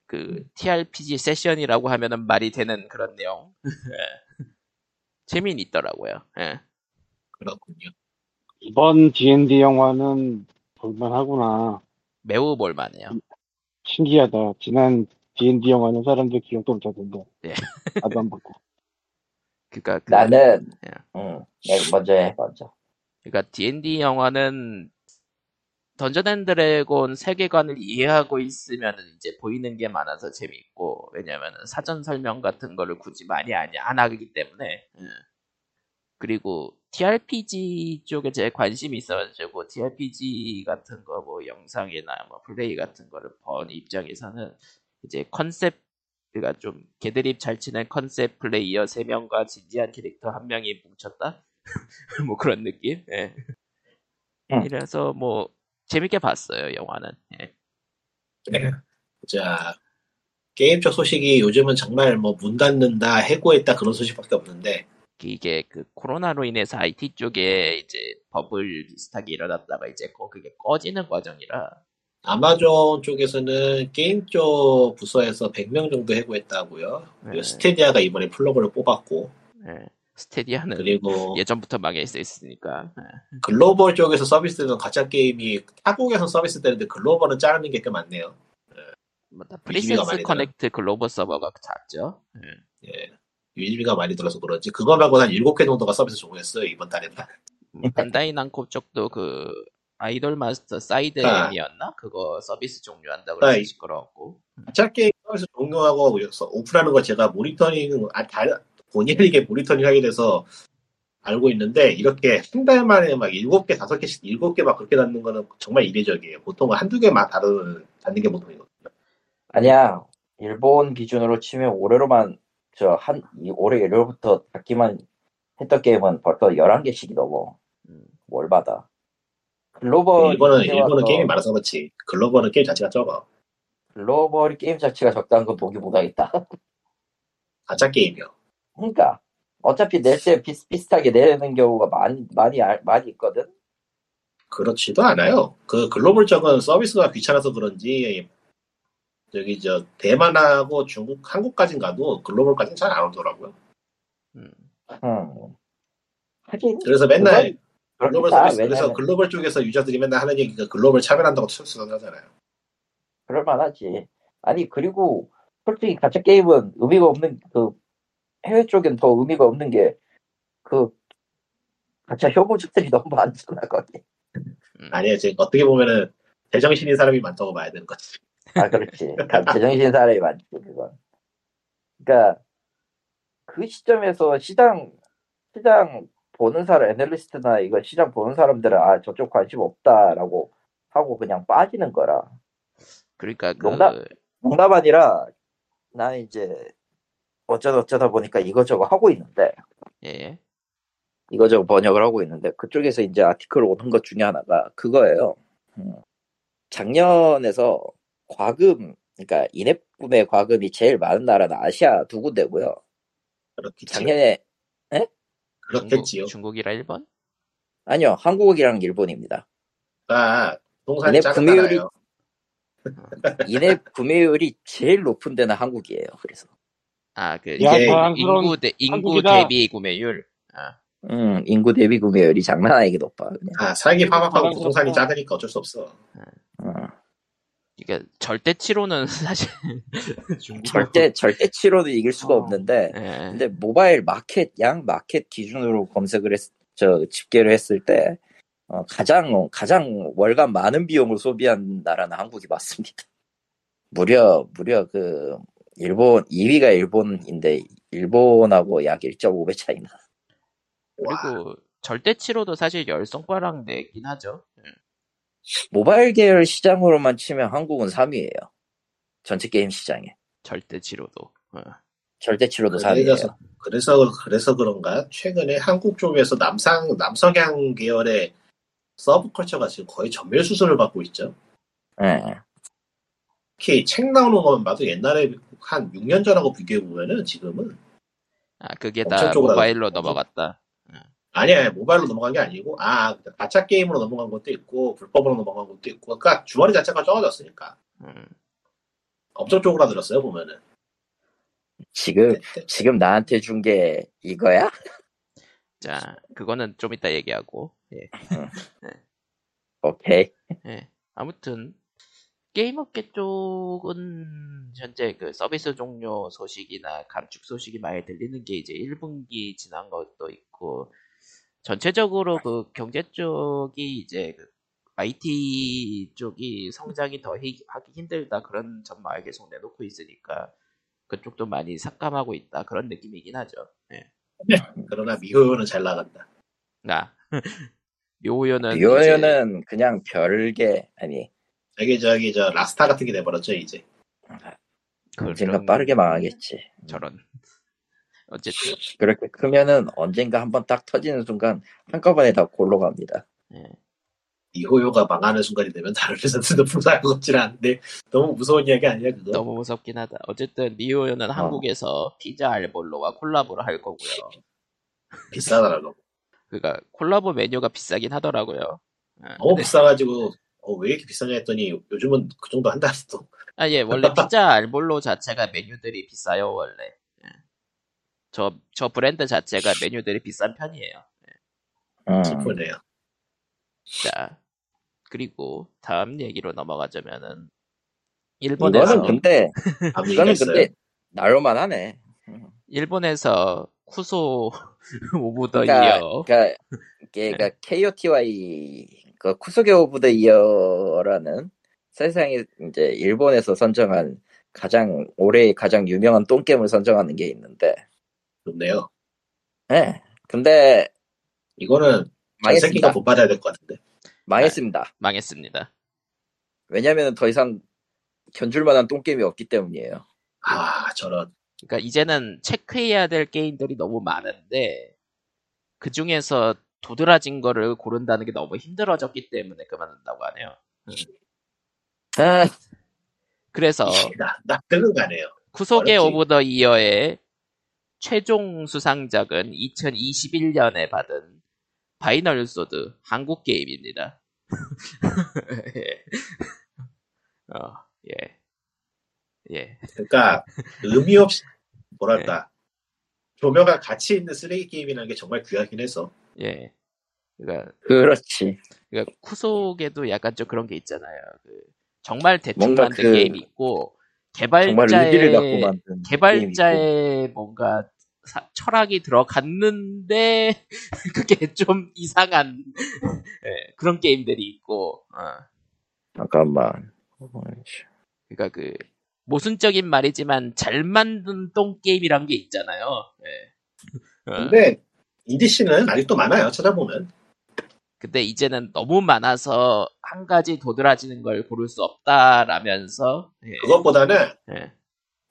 Speaker 1: 그 TRPG 세션이라고 하면은 말이 되는 그런 내용. <laughs> 재미는 있더라고요. 예.
Speaker 3: 그렇군요.
Speaker 4: 이번 D&D 영화는 볼만하구나.
Speaker 1: 매우 볼만해요.
Speaker 4: 신기하다. 지난 D&D 영화는 사람들 기억도 못하던데.
Speaker 1: 예.
Speaker 4: 나도 안 봤고. <laughs>
Speaker 1: 그니까 그,
Speaker 2: 나는
Speaker 1: 예.
Speaker 2: 응, 내가 먼저 해 먼저.
Speaker 1: 그러니까 D&D 영화는 던전 앤 드래곤 세계관을 이해하고 있으면 이제 보이는 게 많아서 재미있고 왜냐면 사전 설명 같은 거를 굳이 많이 아니 안 하기 때문에 예. 그리고 TRPG 쪽에 제 관심이 있어가지고 TRPG 같은 거 뭐 영상이나 뭐 플레이 같은 거를 본 입장에서는 이제 컨셉 그러니까 좀 개드립 잘 치는 컨셉 플레이어 3명과 진지한 캐릭터 한 명이 뭉쳤다 <laughs> 뭐 그런 느낌 예.
Speaker 2: 응.
Speaker 1: 이래서 뭐 재밌게 봤어요 영화는 예.
Speaker 3: 네. 자 게임 쪽 소식이 요즘은 정말 뭐 문 닫는다 해고했다 그런 소식밖에 없는데
Speaker 1: 이게 그 코로나로 인해서 IT 쪽에 이제 버블 비슷하게 일어났다가 이제 거- 그게 꺼지는 과정이라
Speaker 3: 아마존 쪽에서는 게임 쪽 부서에서 100명 정도 해고했다고요.
Speaker 1: 네.
Speaker 3: 스타디아가 이번에 플러그를 뽑았고
Speaker 1: 예. 스타디아는
Speaker 3: 그리고
Speaker 1: 예전부터 망해 있었으니까 예.
Speaker 3: 글로벌 쪽에서 서비스되던 가챠 게임이 자국에서 서비스 되는데 글로벌은 자르는 게 꽤 많네요.
Speaker 1: 뭐다
Speaker 3: 유지비가
Speaker 1: 프린세스 커넥트 글로벌 서버가 작죠. 예.
Speaker 3: 예. 유지비가 많이 들어서 그런지 그거 말고 한 7개 정도가 서비스 종료했어요 이번 달에는.
Speaker 1: 음, <laughs> 반다이 남코 쪽도 그 아이돌 마스터 사이드
Speaker 3: 아.
Speaker 1: 그거 서비스 종료한다고
Speaker 3: 아,
Speaker 1: 그래서
Speaker 3: 이-
Speaker 1: 시끄러웠고.
Speaker 3: 가챠 게임 서비스 종료하고 오프라는 걸 제가 모니터링 아, 다, 본의 아니게 모니터링 하게 돼서 알고 있는데 이렇게 한 달 만에 막 7개, 5개씩 7개 막 그렇게 닫는 거는 정말 이례적이에요. 보통은 한두 개만 닫는, 닫는 게 보통이거든요.
Speaker 2: 아니야 일본 기준으로 치면 올해로만 저 한 올해 1월부터 닫기만 했던 게임은 벌써 11개씩이 넘어
Speaker 1: 음.
Speaker 2: 월마다. 글로벌
Speaker 3: 일본은, 일본은 게임이 많아서 그렇지. 글로벌은 게임 자체가 적어.
Speaker 2: 글로벌 게임 자체가 적다는 건 보기 못하겠다.
Speaker 3: 가짜 게임이요.
Speaker 2: 그러니까 어차피 낼 때 비슷비슷하게 내는 경우가 많이 많이 알- 많이 있거든.
Speaker 3: 그렇지도 않아요. 그 글로벌 쪽은 서비스가 귀찮아서 그런지 저기 저 대만하고 중국, 한국까진 가도 글로벌까지는 잘 안 오더라고요.
Speaker 1: 음.
Speaker 2: 음. 하긴
Speaker 3: 그래서 맨날 글로벌. 서비스 그래서
Speaker 2: 왜냐면
Speaker 3: 글로벌 쪽에서 유저들이 맨날 하는 얘기가 글로벌 차별한다고 철수하잖아요.
Speaker 2: 그럴만하지. 아니 그리고 솔직히 가짜 게임은 의미가 없는 그 해외 쪽엔 더 의미가 없는 게 그 가짜 혐오주들이 <laughs> 너무 많잖아 거기.
Speaker 1: 음.
Speaker 3: 아니에요. 지금 어떻게 보면은 제정신인 사람이 많다고 봐야 되는 거지.
Speaker 2: 아 그렇지. 가- 제정신 사람이 많지 그건. 그러니까 그 시점에서 시장 시장 보는 사람 애널리스트나 이거 시장 보는 사람들은 아 저쪽 관심 없다라고 하고 그냥 빠지는 거라.
Speaker 1: 그러니까 그
Speaker 2: 농담? 농담 아니라 나는 이제 어쩌다 어쩌다 보니까 이것저것 하고 있는데
Speaker 1: 예.
Speaker 2: 이거저거 번역을 하고 있는데 그쪽에서 이제 아티클 오는 것 중에 하나가 그거예요. 음. 작년에서 과금, 그러니까 인앱 구매 과금이 제일 많은 나라는 아시아 두 군데고요.
Speaker 3: 그렇겠지.
Speaker 2: 작년에
Speaker 3: 그렇겠지요.
Speaker 1: 중국, 중국이라 일본?
Speaker 2: 아니요 한국이랑 일본입니다.
Speaker 3: 아, 동산이
Speaker 2: 인앱
Speaker 3: 작은
Speaker 2: 구매율이-. 인앱 <laughs> 구매율이 제일 높은 데는 한국이에요. 그래서
Speaker 1: 아, 그
Speaker 3: 야,
Speaker 1: 인구-
Speaker 4: 자랑스러운
Speaker 1: 인구 대 인구
Speaker 4: 한국이다.
Speaker 1: 대비 구매율. 아,
Speaker 2: 음, 인구 대비 구매율이 장난 아니게 높아. 그냥.
Speaker 3: 아, 살기 팍팍하고
Speaker 4: 자랑스럽다.
Speaker 3: 부동산이 작으니까 어쩔 수 없어.
Speaker 2: 음.
Speaker 1: 그러니까 절대치로는 <laughs> 사실
Speaker 2: 절대 절대 치로도 이길 수가
Speaker 1: 어.
Speaker 2: 없는데
Speaker 1: 예.
Speaker 2: 근데 모바일 마켓 양 마켓 기준으로 검색을 했, 저 집계를 했을 때 어, 가장 가장 월간 많은 비용을 소비한 나라는 한국이 맞습니다. 무려 무려 그 일본 2위가 일본인데 일본하고 약 1.5배 차이나.
Speaker 3: 와,
Speaker 1: 그리고 절대치로도 사실 열성과랑 내긴 하죠. 예.
Speaker 2: 모바일 계열 시장으로만 치면 한국은 3위예요. 전체 게임 시장에.
Speaker 1: 절대치로도. 어.
Speaker 2: 절대치로도
Speaker 3: 그래서
Speaker 2: 3위예요.
Speaker 3: 그래서 그래서 그런가 최근에 한국 쪽에서 남상 남성향 계열의 서브컬처가 지금 거의 전멸 수술을 받고 있죠.
Speaker 2: 예.
Speaker 3: 특히 책 나오는 것만 봐도 옛날에 한 6년 전하고 비교해 보면은 지금은
Speaker 1: 아, 그게 다. 모바일로 넘어갔다.
Speaker 3: 아니야 모바일로 넘어간 게 아니고 아 가짜 게임으로 넘어간 것도 있고 불법으로 넘어간 것도 있고 그러니까 주머니 자체가 적어졌으니까
Speaker 1: 음.
Speaker 3: 엄청 쪼그라들었어요 보면은
Speaker 2: 지금, 지금 나한테 준 게 이거야?
Speaker 1: 자, 그거는 좀 이따 얘기하고. 예.
Speaker 2: 오케이.
Speaker 1: 예. 아무튼 게임업계 쪽은 현재 그 서비스 종료 소식이나 감축 소식이 많이 들리는 게 이제 1분기 지난 것도 있고 전체적으로 그 경제 쪽이 이제 그 IT 쪽이 성장이 더 히- 하기 힘들다 그런 전망을 계속 내놓고 있으니까 그쪽도 많이 삭감하고 있다 그런 느낌이긴 하죠. 예.
Speaker 3: 그러나 미호요는 잘 나간다
Speaker 1: 나 묘요는
Speaker 2: 이거는 그냥 별게, 아니,
Speaker 3: 저기 저기 저 라스타 같은 게 돼버렸죠 이제
Speaker 2: 언젠가
Speaker 1: 그런-
Speaker 2: 빠르게 망하겠지.
Speaker 1: 저런 어쨌든
Speaker 2: 그렇게 크면은 언젠가 한번 딱 터지는 순간 한꺼번에 다 골로 갑니다.
Speaker 1: 예.
Speaker 3: 미호요가 망하는 순간이 되면 다른 회사들도 불사할 것 같지는 않은데 너무 무서운 이야기 아니야 그거
Speaker 1: 너무 무섭긴 하다. 어쨌든 미호요는 한국에서 피자 알볼로와 콜라보를 할 거고요.
Speaker 3: 비싸더라고
Speaker 1: 그러니까 콜라보 메뉴가 비싸긴 하더라고요. 예.
Speaker 3: 너무 비싸가지고 어, 왜 이렇게 비싸냐 했더니 요즘은 그 정도 한다 또
Speaker 1: 아, 예, 원래 <laughs> 피자 알볼로 자체가 메뉴들이 비싸요, 원래. 예. 저, 저 브랜드 자체가 메뉴들이 비싼 편이에요.
Speaker 2: 음.
Speaker 3: 슬프네요
Speaker 1: 자, 그리고 다음 얘기로 넘어가자면은, 일본에서, <laughs>
Speaker 2: 이거는 근데, 이거는 근데, 나올만 하네.
Speaker 1: 일본에서 クソ <laughs> of the
Speaker 2: 그러니까,
Speaker 1: 이어,
Speaker 2: 그러니까, 걔가 KOTY, 그 쿠소게 오브 더 이어라는 세상에 이제 일본에서 선정한 가장, 올해 가장 유명한 똥겜을 선정하는 게 있는데,
Speaker 3: 좋네요
Speaker 2: 예. 근데,
Speaker 3: 이거는
Speaker 2: 망했습니다.
Speaker 3: 못 받아야 될 것 같은데
Speaker 2: 망했습니다.
Speaker 1: 망했습니다.
Speaker 2: 왜냐면 더 이상 견줄 만한 똥겜이 없기 때문이에요.
Speaker 3: 아 저런
Speaker 1: 그러니까 이제는 체크해야 될 게임들이 너무 많은데 그 중에서 도드라진 거를 고른다는 게 너무 힘들어졌기 때문에 그만둔다고 하네요.
Speaker 2: 아,
Speaker 1: 그래서
Speaker 3: 나, 나 끌고 가네요
Speaker 1: クソゲー
Speaker 3: 어렵지.
Speaker 1: of the Year의 최종 수상작은 2021년에 받은 파이널 소드 한국 게임입니다. <laughs> 예. 어, 예. 예.
Speaker 3: 그러니까 의미 없이 뭐랄까 조명과 가치 있는 쓰레기 게임이라는 게 정말 귀하긴 해서
Speaker 1: 예. 그러니까
Speaker 2: 그렇지.
Speaker 1: 그러니까 쿠속에도 약간 좀 그런 게 있잖아요. 그 정말 대충 만든
Speaker 2: 그-
Speaker 1: 게임이 있고 개발자의. 개발자의 뭔가 사- 철학이 들어갔는데 <laughs> 그게 좀 이상한 예, 그런 게임들이 있고 어.
Speaker 2: 잠깐만.
Speaker 1: 그러니까 그 모순적인 말이지만 잘 만든 똥 게임이란 게 있잖아요. 예. 어.
Speaker 3: 근데 인디씨는 아직도 많아요 찾아보면
Speaker 1: 근데 이제는 너무 많아서 한 가지 도드라지는 걸 고를 수 없다라면서 예.
Speaker 3: 그것보다는
Speaker 1: 예.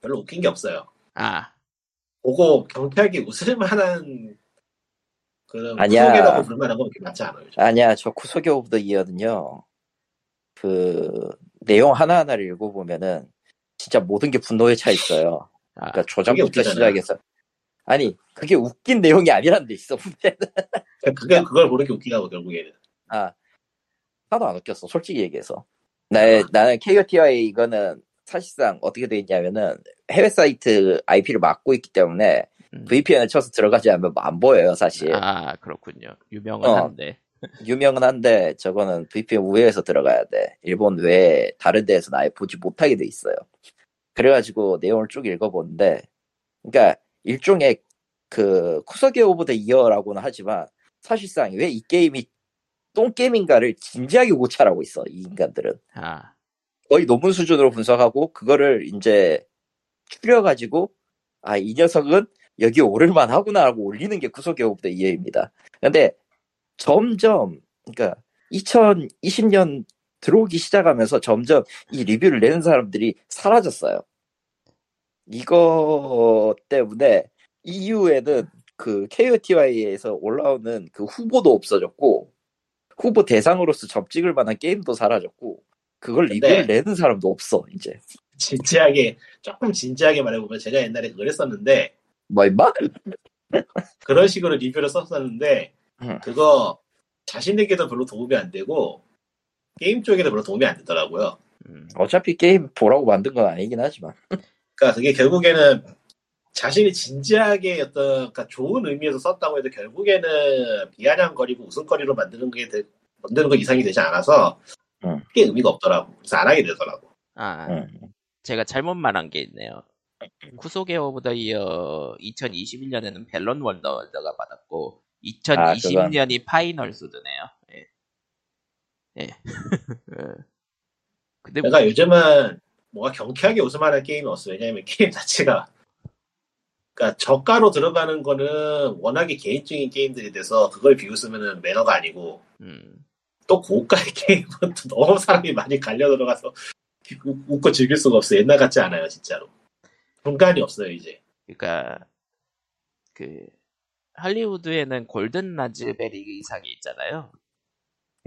Speaker 3: 별로 웃긴 게 없어요
Speaker 1: 아
Speaker 3: 보고 경쾌하게 웃을 만한 그런
Speaker 2: 아니야.
Speaker 3: 구속이라고 부를 만한 건 그렇게 많지 않아요 요즘.
Speaker 2: 아니야, 저 쿠소게 오브 더 이어는요, 그, 내용 하나하나를 읽어보면은, 진짜 모든 게 분노에 차 있어요.
Speaker 1: 아,
Speaker 2: 그러니까 조작부터
Speaker 3: 웃기잖아요.
Speaker 2: 시작해서. 아니, 그게 웃긴 내용이 아니란 데 있어, 문제는.
Speaker 3: 그게 그걸 보는 게 웃기다고 결국에는
Speaker 2: 아, 하나도 안 웃겼어, 솔직히 얘기해서. 나, 나는 KOTY 이거는 사실상 어떻게 돼 있냐면은, 해외 사이트 IP를 막고 있기 때문에,
Speaker 1: 음.
Speaker 2: VPN을 쳐서 들어가지 않으면 안 보여요, 사실.
Speaker 1: 아 그렇군요. 유명은
Speaker 2: 어.
Speaker 1: 한데
Speaker 2: 유명은 한데 저거는 VPN 우회해서 들어가야 돼. 일본 외에 다른 데에서는 아예 보지 못하게 돼 있어요. 그래가지고 내용을 쭉 읽어보는데, 그러니까 일종의 그 쿠서게 오브 더 이어라고는 하지만 사실상 왜 이 게임이 똥 게임인가를 진지하게 고찰하고 있어 이 인간들은
Speaker 1: 아
Speaker 2: 거의 논문 수준으로 분석하고 그거를 이제 추려가지고 아 이 녀석은 여기 오를만 하구나 하고 올리는 게 구속의 오브 더 이어입니다. 근데 점점 그러니까 2020년 들어오기 시작하면서 점점 이 리뷰를 내는 사람들이 사라졌어요. 이거 때문에 EU에는 그 KOTY에서 올라오는 그 후보도 없어졌고 후보 대상으로서 접직을 만한 게임도 사라졌고 그걸 리뷰를
Speaker 3: 근데-
Speaker 2: 내는 사람도 없어 이제
Speaker 3: 진지하게 조금 진지하게 말해보면 제가 옛날에 그걸 했었는데
Speaker 2: 뭐 임마?
Speaker 3: 그런 식으로 리뷰를 썼었는데
Speaker 2: 응.
Speaker 3: 그거 자신에게도 별로 도움이 안 되고 게임 쪽에도 별로 도움이 안 되더라고요.
Speaker 1: 음,
Speaker 2: 어차피 게임 보라고 만든 건 아니긴 하지만
Speaker 3: 그러니까 그게 결국에는 자신이 진지하게 어떤 그러니까 좋은 의미에서 썼다고 해도 결국에는 비아냥거리고 웃음거리로 만드는 게 되- 만드는 거 이상이 되지 않아서
Speaker 2: 응.
Speaker 3: 그게 의미가 없더라고. 그래서 안 하게 되더라고.
Speaker 1: 아,
Speaker 2: 응.
Speaker 1: 제가 잘못 말한 게 있네요. クソゲー of the year 2021년에는 Balan Wonderworld가 받았고 2020년이 Final Sword네요. 예. 예. <laughs> 예. 근데 뭐-
Speaker 3: 내가 요즘은 뭔가 경쾌하게 웃을만한 게임이 없어. 왜냐하면 게임 자체가 그러니까 저가로 들어가는 거는 워낙에 개인적인 게임들이 돼서 그걸 비웃으면은 매너가 아니고
Speaker 1: 음,
Speaker 3: 또 고가의 <laughs> 게임은 또 너무 사람이 많이 갈려 들어가서 웃- 웃고 즐길 수가 없어. 옛날 같지 않아요, 진짜로. 공간이 없어요, 이제.
Speaker 1: 그러니까 그 할리우드에는 골든 라즈베리 이상이 있잖아요.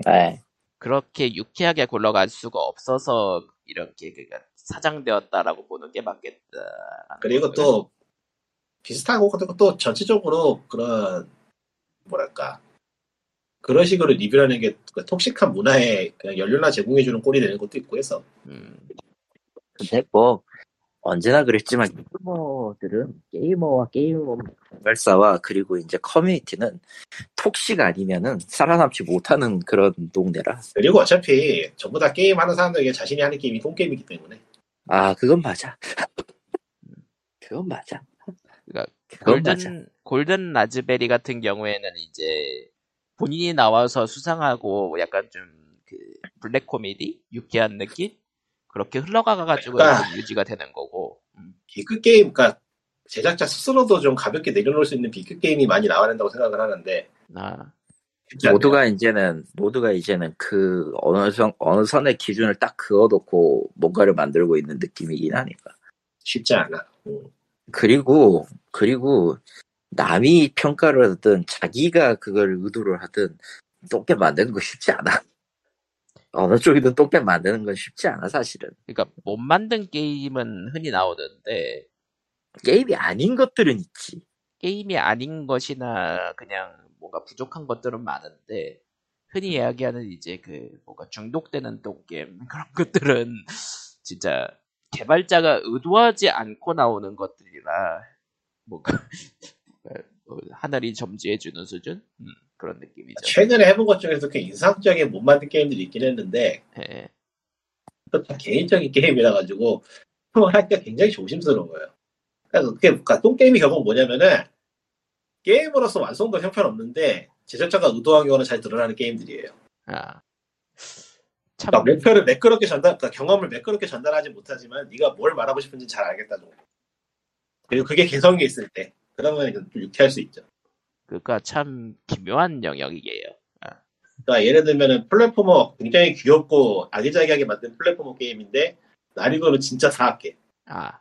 Speaker 2: 네.
Speaker 1: 그렇게 유쾌하게 굴러갈 수가 없어서 이렇게 그가 사장되었다라고 보는 게 맞겠다.
Speaker 3: 그리고 또 비슷하고 그리고 또 전체적으로 그런 뭐랄까 그런 식으로 리뷰라는 게그 톡식한 문화에 그냥 연료나 제공해주는 꼴이 되는 것도 있고 해서
Speaker 1: 음,
Speaker 2: 근데 뭐 언제나 그랬지만 게이머들은 게이머와 게이머 발사와 그리고 이제 커뮤니티는 톡식 아니면은 살아남지 못하는 그런 동네라.
Speaker 3: 그리고 어차피 전부 다 게임 하는 사람들에게 자신이 하는 게임이 똥게임이기 때문에
Speaker 2: 아 그건 맞아. <laughs> 그건 맞아.
Speaker 1: 그러니까
Speaker 2: 그건 맞아.
Speaker 1: 골든 골든 라즈베리 같은 경우에는 이제 본인이 나와서 수상하고 약간 좀 그 블랙 코미디 유쾌한 느낌 그렇게 흘러가가지고
Speaker 3: 그러니까-
Speaker 1: 좀 유지가 되는 거고. 음,
Speaker 3: B급 게임 그러니까 제작자 스스로도 좀 가볍게 내려놓을 수 있는 B급 게임이 많이 나와야 된다고 생각을 하는데
Speaker 1: 아.
Speaker 2: 모두가 이제는 모두가 이제는 그 어느 선 어느 선의 기준을 딱 그어놓고 뭔가를 만들고 있는 느낌이긴 하니까.
Speaker 3: 쉽지 않아. 음.
Speaker 2: 그리고 그리고 남이 평가를 하든 자기가 그걸 의도를 하든 똥개 만드는 거 쉽지 않아. 어느 쪽이든 똥개 만드는 건 쉽지 않아 사실은.
Speaker 1: 그러니까 못 만든 게임은 흔히 나오는데
Speaker 2: 게임이 아닌 것들은 있지.
Speaker 1: 게임이 아닌 것이나 그냥 뭔가 부족한 것들은 많은데 흔히 이야기하는 이제 그 뭔가 중독되는 똥게임 <laughs> 그런 것들은 진짜 개발자가 의도하지 않고 나오는 것들이라 뭔가 뭐 <laughs> 하늘이 점지해주는 수준 음, 그런 느낌이죠.
Speaker 3: 최근에 해본 것 중에서 그 인상적인 못 만든 게임들이 있긴 했는데
Speaker 1: 예.
Speaker 3: 그다 개인적인 게임이라 가지고 하기가 굉장히 조심스러워요. 그래서 그게 그러니까 똥게임이 결국 뭐냐면은 게임으로서 완성도 형편없는데 제작자가 의도한 경우는 잘 드러나는 게임들이에요.
Speaker 1: 아. 참
Speaker 3: 그러니까 목표를 매끄럽게 전달, 그러니까 경험을 매끄럽게 전달하지 못하지만 네가 뭘 말하고 싶은지 잘 알겠다 정도. 그리고 그게 개성이 있을 때 그러면 좀 유쾌할 수 있죠.
Speaker 1: 그러니까 참 기묘한 영역이에요.
Speaker 3: 그러니까 예를 들면은 platformer 굉장히 귀엽고 아기자기하게 만든 platformer 게임인데 난이도는 진짜 사악해.
Speaker 1: 아,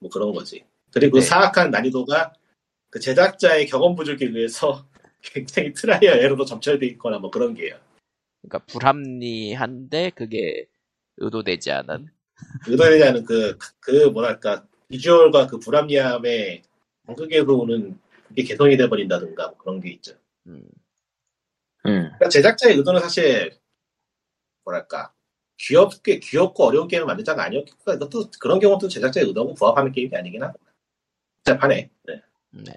Speaker 3: 뭐 그런 거지. 그리고
Speaker 1: 네.
Speaker 3: 사악한 난이도가 그 제작자의 경험 부족에 의해서 <laughs> 굉장히 trial error로 점철돼 있거나 뭐 그런 게요.
Speaker 1: 그러니까 불합리한데 그게 의도되지 않은.
Speaker 3: 의도되지 않은 그, 그 뭐랄까 비주얼과 그 불합리함에 연극에서 오는 그게 개성이 돼버린다든가 뭐 그런 게 있죠.
Speaker 1: 음,
Speaker 2: 음.
Speaker 3: 그러니까 제작자의 의도는 사실 뭐랄까 귀엽게 귀엽고 어려운 게임을 만들자가 아니었고 그러니까 이것도 그런 경우도 제작자의 의도하고 부합하는 게임이 아니긴 하고 복잡하네. 네.
Speaker 1: 네.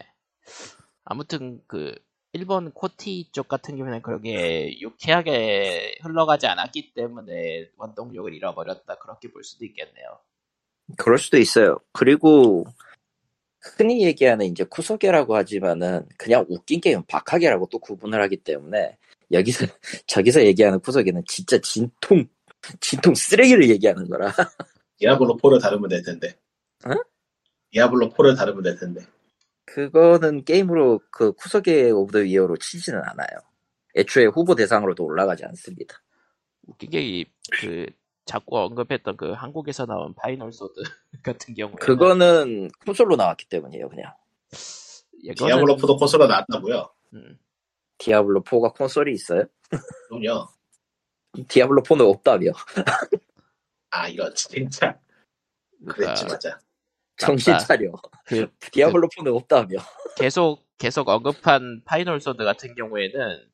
Speaker 1: 아무튼 그 일본 코티 쪽 같은 경우에는 그렇게 유쾌하게 흘러가지 않았기 때문에 원동력을 잃어버렸다 그렇게 볼 수도 있겠네요.
Speaker 2: 그럴 수도 있어요. 그리고 흔히 얘기하는 이제 쿠소게라고 하지만은 그냥 웃긴 게임 박하게라고 또 구분을 하기 때문에 여기서 <laughs> 저기서 얘기하는 쿠소게는 진짜 진퉁 진퉁 쓰레기를 얘기하는 거라. <laughs>
Speaker 3: Diablo 4를 다루면 될 텐데.
Speaker 2: 응?
Speaker 3: Diablo 4를 다루면 될 텐데.
Speaker 2: 그거는 게임으로 그 쿠서계 오브 더 이어로 치지는 않아요. 애초에 후보 대상으로도 올라가지 않습니다.
Speaker 1: 웃기게 이, 그 자꾸 언급했던 그 한국에서 나온 Final Sword <laughs> 같은 경우에
Speaker 2: 그거는 콘솔로 나왔기 때문이에요, 그냥.
Speaker 3: Diablo 4도 콘솔로 나왔다고요?
Speaker 1: 음,
Speaker 2: Diablo 4가 콘솔이 있어요?
Speaker 3: 그럼요.
Speaker 2: Diablo 4는 없다며.
Speaker 3: 아 이런 진짜 그랬지
Speaker 1: 그러니까
Speaker 3: 맞아.
Speaker 2: 정신. 차려.
Speaker 1: 그
Speaker 2: Diablo 4는 없다며.
Speaker 1: 계속 계속 언급한 Final Sword 같은 경우에는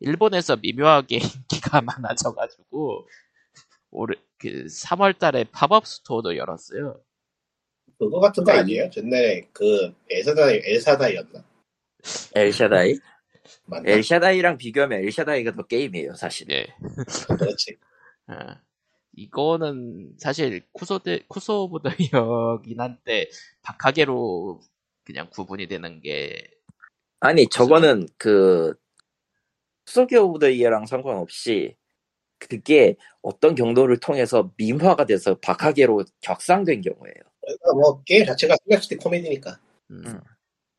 Speaker 1: 일본에서 미묘하게 <laughs> 인기가 많아져가지고 올해 그 3월달에 팝업 스토어도 열었어요.
Speaker 3: 그거 같은 거
Speaker 2: 아니.
Speaker 3: 아니에요? 옛날에 그 엘사다이 엘사다이였나?
Speaker 2: 엘샤다이? <laughs>
Speaker 3: 맞나?
Speaker 2: 엘샤다이랑 비교하면 엘샤다이가 더 게임이에요, 사실.
Speaker 1: 예.
Speaker 3: 그렇지. <laughs>
Speaker 1: 아, 이거는 사실 쿠소데 쿠소 오브 더 이어긴 한데 박하게로 그냥 구분이 되는 게
Speaker 2: 아니, 저거는 그, the year랑 상관없이, 그게 어떤 경로를 통해서 밈화가 돼서 박하게로 격상된 경우예요.
Speaker 3: 그러니까 뭐 게임 자체가 슬랩스틱 코미디니까.
Speaker 1: 음,
Speaker 2: 음.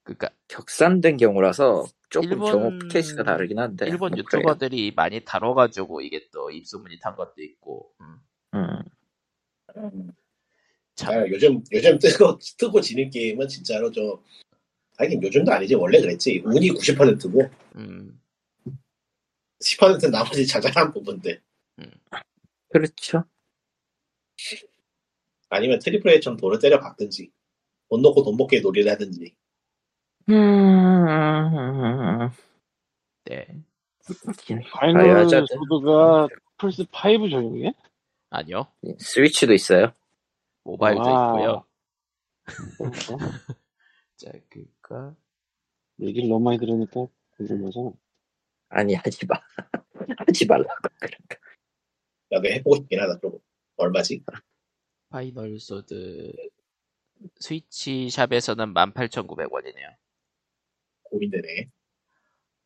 Speaker 1: 그러니까
Speaker 2: 격상된 경우라서 조금
Speaker 1: 일본-
Speaker 2: 경우 케이스가 다르긴 한데.
Speaker 1: 일본
Speaker 2: 뭐 그래요.
Speaker 1: 유튜버들이 많이 다뤄가지고 이게 또 입소문이 탄 것도 있고 음,
Speaker 2: 음.
Speaker 1: 참
Speaker 3: 아, 요즘 요즘 뜨고 뜨고 지는 게임은 진짜로 좀 하긴 요즘도 아니지 원래 그랬지 운이 90%고
Speaker 1: 음,
Speaker 3: 10%는 나머지 자잘한 부분들
Speaker 2: 그렇죠.
Speaker 3: 아니면 triple A처럼 돈을 때려 박든지 돈 놓고 돈 먹기 놀이를 하든지
Speaker 2: 음.
Speaker 1: 네
Speaker 4: Final
Speaker 2: 가야죠.
Speaker 4: Sword가 플스 5 전용이에요?
Speaker 1: 아니요
Speaker 2: 스위치도 있어요.
Speaker 1: 모바일도
Speaker 4: 와.
Speaker 1: 있고요.
Speaker 4: 그러니까 <laughs>
Speaker 1: 자 그니까
Speaker 4: 얘기를 너무 많이 들으니까 궁금해서
Speaker 2: 아니, 하지 마. <laughs> 하지 말라고. 그러니까.
Speaker 3: 나도 해보고 싶긴 하다 좀 얼마지?
Speaker 1: Final Sword 스위치 샵에서는 18,900원이네요.
Speaker 3: 고민되네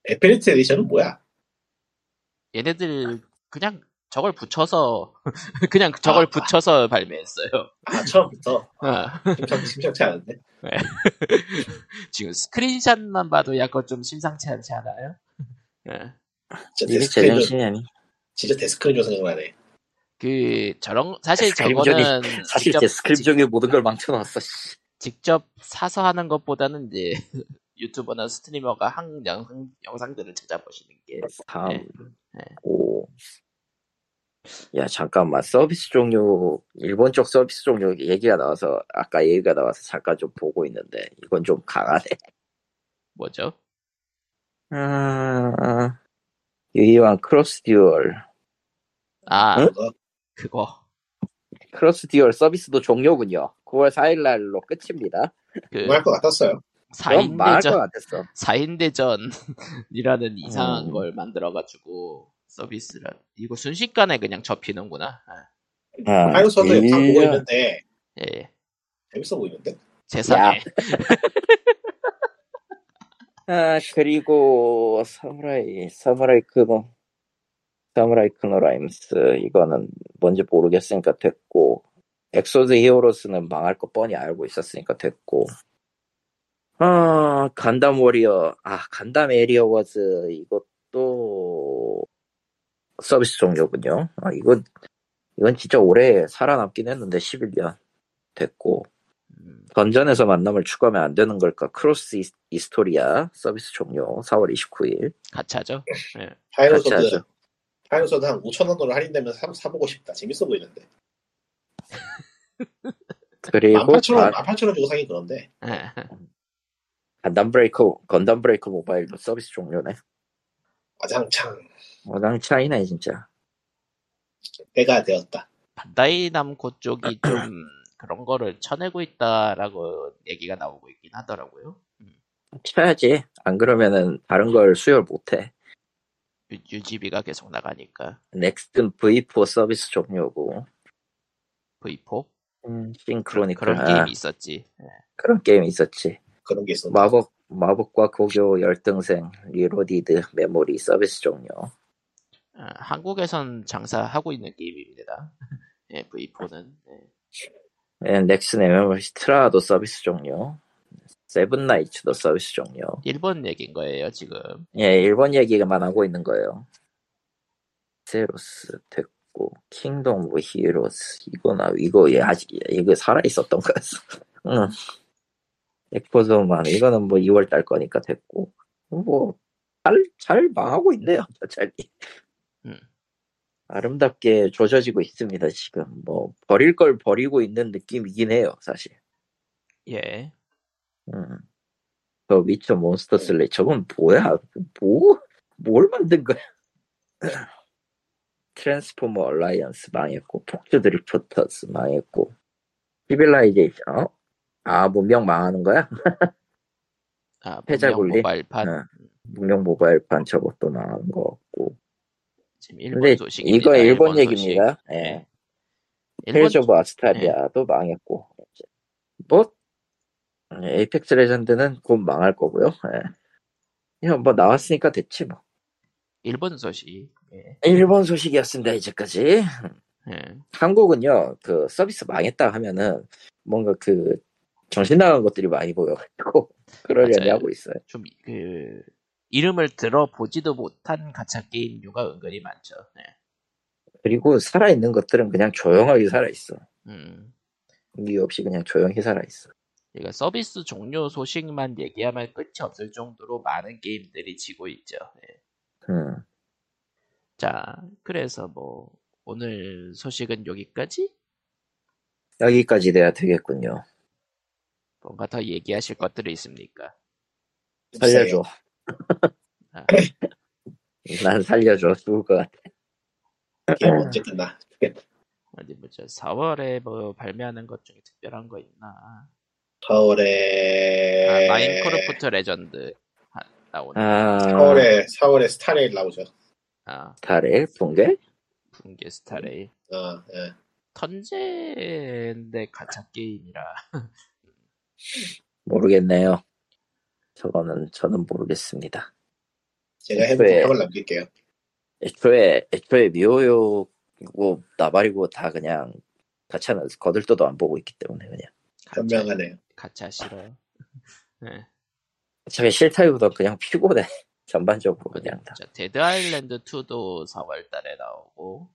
Speaker 3: 에페리트 에디션은 뭐야?
Speaker 1: 얘네들 그냥 저걸 붙여서 <laughs> 그냥 저걸
Speaker 3: 아.
Speaker 1: 붙여서 발매했어요.
Speaker 3: 아 처음부터
Speaker 1: 어.
Speaker 3: 심상, 심상치 않은데 <laughs>
Speaker 1: 지금 스크린샷만 봐도 약간 좀 심상치 않지 않아요? 예.
Speaker 3: 진짜
Speaker 2: 이게
Speaker 3: 좀,
Speaker 2: 제정신이 아니.
Speaker 3: 진짜 데스크린 좀 생각나네
Speaker 1: 그 저런 사실 저거는
Speaker 2: 사실 스크립적인 모든 걸 망쳐놨어. 씨.
Speaker 1: 직접 사서 하는 것보다는 이제 <laughs> 유튜버나 스트리머가 한 영상, 영상들을 찾아보시는 게
Speaker 2: 다음.
Speaker 1: 네. 네.
Speaker 2: 오. 야, 잠깐만. 서비스 종료, 일본 쪽 서비스 종료 얘기가 나와서, 아까 얘기가 나와서 잠깐 좀 보고 있는데, 이건 좀 강하네.
Speaker 1: 뭐죠?
Speaker 2: 아, 유희왕 Cross Duel.
Speaker 1: 아
Speaker 2: 응?
Speaker 3: 그거
Speaker 1: 그거
Speaker 2: Cross Duel 서비스도 종료군요. 9월 4일 날로 끝입니다.
Speaker 1: 그
Speaker 3: 망할 것 같았어요
Speaker 2: 그럼 망할 것
Speaker 1: 4인 대전
Speaker 2: 같았어.
Speaker 1: 4인 대전이라는 이상한
Speaker 2: 음.
Speaker 1: 걸 만들어가지고 서비스를 이거 순식간에 그냥 접히는구나. 아,
Speaker 2: 아,
Speaker 3: 파이너스도 영상 보고
Speaker 2: 일-
Speaker 3: 있는데
Speaker 1: 예,
Speaker 3: 재밌어 보이는데?
Speaker 1: 세상에. <laughs>
Speaker 2: 아, 그리고, 사무라이, 사무라이 크노, 사무라이 크노 라임스, 이거는 뭔지 모르겠으니까 됐고, Exos Heroes는 망할 거 뻔히 알고 있었으니까 됐고, 아, 건담 워리어, 아, 건담 Area Wars, 이것도 서비스 종료군요. 아, 이건, 이건 진짜 오래 살아남긴 했는데, 11년. 됐고,
Speaker 1: 음,
Speaker 2: 던전에서 만남을 추구하면 안 되는 걸까? 크로스 이- 이스토리아 서비스 종료 4월 29일
Speaker 1: 가챠죠. 예.
Speaker 2: 같이
Speaker 3: Final Sword Final Sword 한 5천원 으로 할인되면 사, 사보고 싶다 재밌어 보이는데 <laughs>
Speaker 2: 그리고
Speaker 3: 18,000원
Speaker 2: 가-
Speaker 3: 18,000원 주고 사긴 그런데
Speaker 1: 예.
Speaker 2: 건담 Breaker 건담 Breaker 모바일도 서비스 종료네.
Speaker 3: 와장창
Speaker 2: 차이네 진짜.
Speaker 3: 때가 되었다
Speaker 1: 반다이 남코 쪽이 좀 <clears throat> 그런 거를 쳐내고 있다라고 얘기가 나오고 있긴 하더라고요. 음,
Speaker 2: 쳐야지. 안 그러면은 다른 걸 수혈 못해.
Speaker 1: 유- 유지비가 계속 나가니까
Speaker 2: 넥슨은 V4 서비스 종료고.
Speaker 1: V4
Speaker 2: 음,
Speaker 1: 그런,
Speaker 2: Sin Chronicle
Speaker 1: 그런
Speaker 2: 아,
Speaker 1: 게임이 있었지. 예.
Speaker 2: 그런 게임 있었지.
Speaker 3: 그런 게 있었는데
Speaker 2: 마법 마법과 고교 열등생 Reloaded Memory 서비스 종료.
Speaker 1: 아, 한국에선 장사하고 있는 게임입니다. <laughs> 예, V4는
Speaker 2: 네, 넥슨 MMO 트라하도 서비스 종료. 세븐나이츠도 서비스 종료.
Speaker 1: 일본 얘기인 거예요 지금.
Speaker 2: 예, 일본 얘기만 하고 있는 거예요. 제로스 됐고, Kingdom of Heroes. 이거나, 이거, 예, 아직, 이거 살아있었던 거였어. <laughs> 응. 엑포즈만, 이거는 뭐 2월 달 거니까 됐고. 뭐, 잘, 잘 망하고 있네요, 잘.
Speaker 1: 음.
Speaker 2: 아름답게 조져지고 있습니다, 지금. 뭐, 버릴 걸 버리고 있는 느낌이긴 해요, 사실.
Speaker 1: 예.
Speaker 2: 음. 저 Witcher Monster Slayer 저건 뭐야? 뭐? 뭘 만든 거야? <laughs> Transformers Alliance 망했고 폭주 Drifters 망했고 Civilization 어? 아 문명 망하는 거야?
Speaker 1: 아 <laughs>
Speaker 2: 패자 굴리?
Speaker 1: 모바일판
Speaker 2: 응. 문명 모바일판 저것도 망하는 거 같고
Speaker 1: 지금 일본
Speaker 2: 근데
Speaker 1: 소식입니다.
Speaker 2: 이거 일본,
Speaker 1: 소식.
Speaker 2: 얘기입니다 예.
Speaker 1: 네. 일본
Speaker 2: Tales of Asteria도 망했고 뭐 Apex Legends는 곧 망할 거고요 예. 그냥 뭐 나왔으니까 됐지 뭐
Speaker 1: 일본 소식. 예.
Speaker 2: 일본 소식이었습니다 이제까지
Speaker 1: 예.
Speaker 2: 한국은요 그 서비스 망했다 하면은 뭔가 그 정신 나간 것들이 많이 보여가지고 <laughs> 그러려니. 하고 있어요
Speaker 1: 좀 그 이름을 들어보지도 못한 가챠 게임류가 은근히 많죠. 예.
Speaker 2: 그리고 살아있는 것들은 그냥 조용하게 살아있어
Speaker 1: 음.
Speaker 2: 이유 없이 그냥 조용히 살아있어
Speaker 1: 그러니까 서비스 종료 소식만 얘기하면 끝이 없을 정도로 많은 게임들이 지고 있죠. 예.
Speaker 2: 음.
Speaker 1: 자, 그래서 뭐 오늘 소식은 여기까지.
Speaker 2: 여기까지 돼야 되겠군요
Speaker 1: 뭔가 더 얘기하실 것들이 있습니까?
Speaker 2: 살려줘
Speaker 1: 아, <laughs>
Speaker 2: 난 살려줘 죽을 것 같아
Speaker 3: 게임 언제 끝나?
Speaker 1: 어디 보자. 4월에 뭐 발매하는 것 중에 특별한 거 있나?
Speaker 3: 4월에
Speaker 1: 아, Minecraft Legends 하- 나오네.
Speaker 2: 아
Speaker 3: 4월에 4월에 Star Rail 나오죠.
Speaker 1: 아,
Speaker 2: 달에 붕괴?
Speaker 1: 붕괴 Star Rail.
Speaker 3: 어, 예.
Speaker 1: 턴제인데 가챠 게임이라.
Speaker 2: 모르겠네요 저거는 저는 모르겠습니다
Speaker 3: 제가
Speaker 2: 네.
Speaker 3: 핸드폰을 남길게요.
Speaker 2: 애초에 애초에 미호요고 나발이고 다 그냥 가챠는 거들떠도 안 보고 있기 때문에 그냥
Speaker 3: 현명하네요.
Speaker 1: 가챠 싫어요. 네.
Speaker 2: 차라리 싫다기보다 그냥 피곤해 <laughs> 전반적으로 그냥 다
Speaker 1: 자, Dead Island 2도 4월 달에 나오고,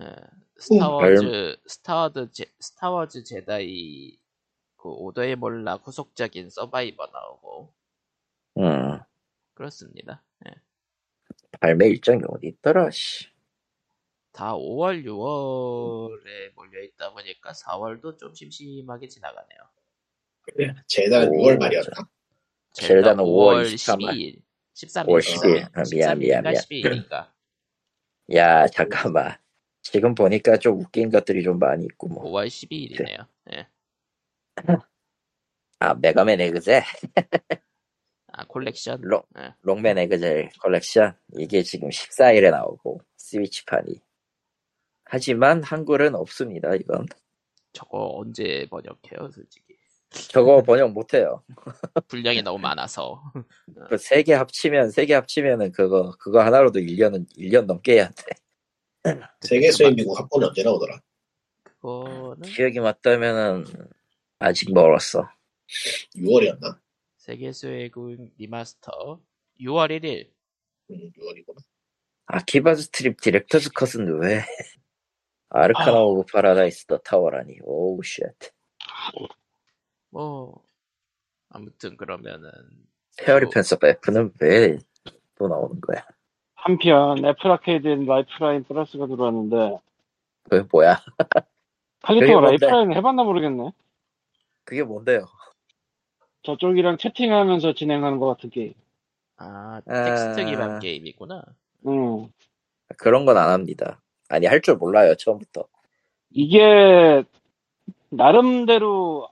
Speaker 1: 예, Star Wars, Star Wars, 제, Star Wars Jedi, 그 오더의 몰라 후속작인 서바이버 나오고,
Speaker 2: 음,
Speaker 1: 그렇습니다. 예.
Speaker 2: 발매 일정이 어디 있더라 씨.
Speaker 1: 다 5월, 6월에 몰려있다 보니까 4월도 좀 심심하게 지나가네요.
Speaker 3: 제단
Speaker 2: 오,
Speaker 3: 6월 말이었나?
Speaker 2: 젤다는 5월
Speaker 1: 12일, 13일,
Speaker 2: 5월 12일. 아, 미안, 미안, 미안.
Speaker 1: 12일인가.
Speaker 2: 야 잠깐만 지금 보니까 좀 웃긴 것들이 좀 많이 있고 뭐
Speaker 1: 5월 12일이네요. 예.
Speaker 2: 아 메가맨 에그제
Speaker 1: 아, 콜렉션.
Speaker 2: 로-
Speaker 1: 예.
Speaker 2: 록맨 에그제 컬렉션 이게 지금 14일에 나오고 스위치판이 하지만 한글은 없습니다 이건
Speaker 1: 저거 언제 번역해요, 솔직히.
Speaker 2: 저거 번역 못해요 <laughs>
Speaker 1: 분량이 너무 많아서. <laughs>
Speaker 2: 그 세 개 합치면 세 개 합치면은 그거 그거 하나로도 1년은 1년 넘게 해야 돼.
Speaker 3: 세계수의 미궁 합본이 언제 나오더라?
Speaker 1: 그거는
Speaker 2: 기억이 맞다면은 아직 멀었어.
Speaker 3: 6월이었나?
Speaker 1: 세계수의 미궁 리마스터 6월 1일.
Speaker 3: 음, 6월이구나.
Speaker 2: Akiba's Trip Director's Cut은 왜? Arcana
Speaker 3: 아.
Speaker 2: of Paradise The Tower라니. Oh shit.
Speaker 1: 뭐 아무튼 그러면은
Speaker 2: Fairy
Speaker 1: 뭐,
Speaker 2: Fencer F는 왜 또 나오는 거야?
Speaker 4: 한편 Apple Arcade엔 Lifeline Plus가 들어왔는데
Speaker 2: 그게 뭐야?
Speaker 4: 칼리토가
Speaker 2: 뭔데?
Speaker 4: Lifeline 해봤나 모르겠네.
Speaker 2: 그게 뭔데요?
Speaker 4: 저쪽이랑 채팅하면서 진행하는 것 같은 게임.
Speaker 1: 아
Speaker 2: 아.
Speaker 1: 텍스트 기반 게임이구나.
Speaker 4: 음.
Speaker 2: 그런 건 안 합니다. 아니 할 줄 몰라요 처음부터.
Speaker 4: 이게 나름대로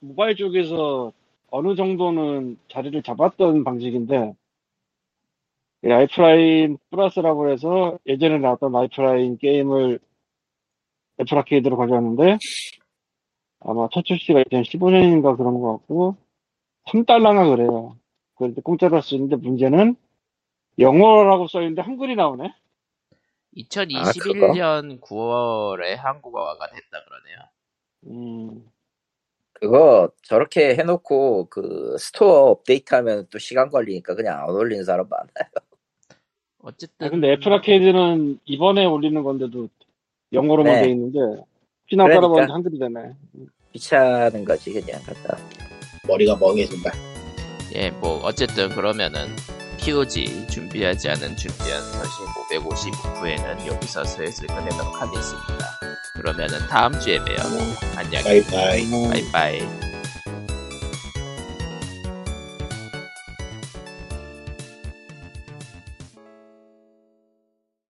Speaker 4: 모바일 쪽에서 어느 정도는 자리를 잡았던 방식인데 이 Lifeline Plus라고 해서 예전에 나왔던 Lifeline 게임을 Apple Arcade로 가져왔는데 아마 첫 출시가 2015년인가 그런 것 같고 3달러나 그래요. 그런데 공짜로 할 수 있는데 문제는 영어라고 써있는데 한글이 나오네?
Speaker 1: 2021년 9월에 한국어화가 됐다 그러네요.
Speaker 4: 음,
Speaker 2: 그거 저렇게 해놓고 그 스토어 업데이트하면 또 시간 걸리니까 그냥 안 올리는 사람 많아요. <laughs>
Speaker 1: 어쨌든
Speaker 4: 아, 근데 애플 아케이드는 이번에 올리는 건데도 영어로만
Speaker 2: 네.
Speaker 4: 돼 있는데 피나
Speaker 2: 그러니까.
Speaker 4: 깔아봤는데 한글이 되네.
Speaker 2: 귀찮은 거지 그냥 갖다.
Speaker 3: 머리가 멍해진다.
Speaker 1: 예, 뭐 어쨌든 그러면은 POG 준비하지 않은 준비한 서신 559회는 여기서 슬슬 끝내도록 하겠습니다. 그러면은 다음 주에 봬요. 안녕히
Speaker 3: 바이바이.
Speaker 4: 음.
Speaker 1: 바이바이.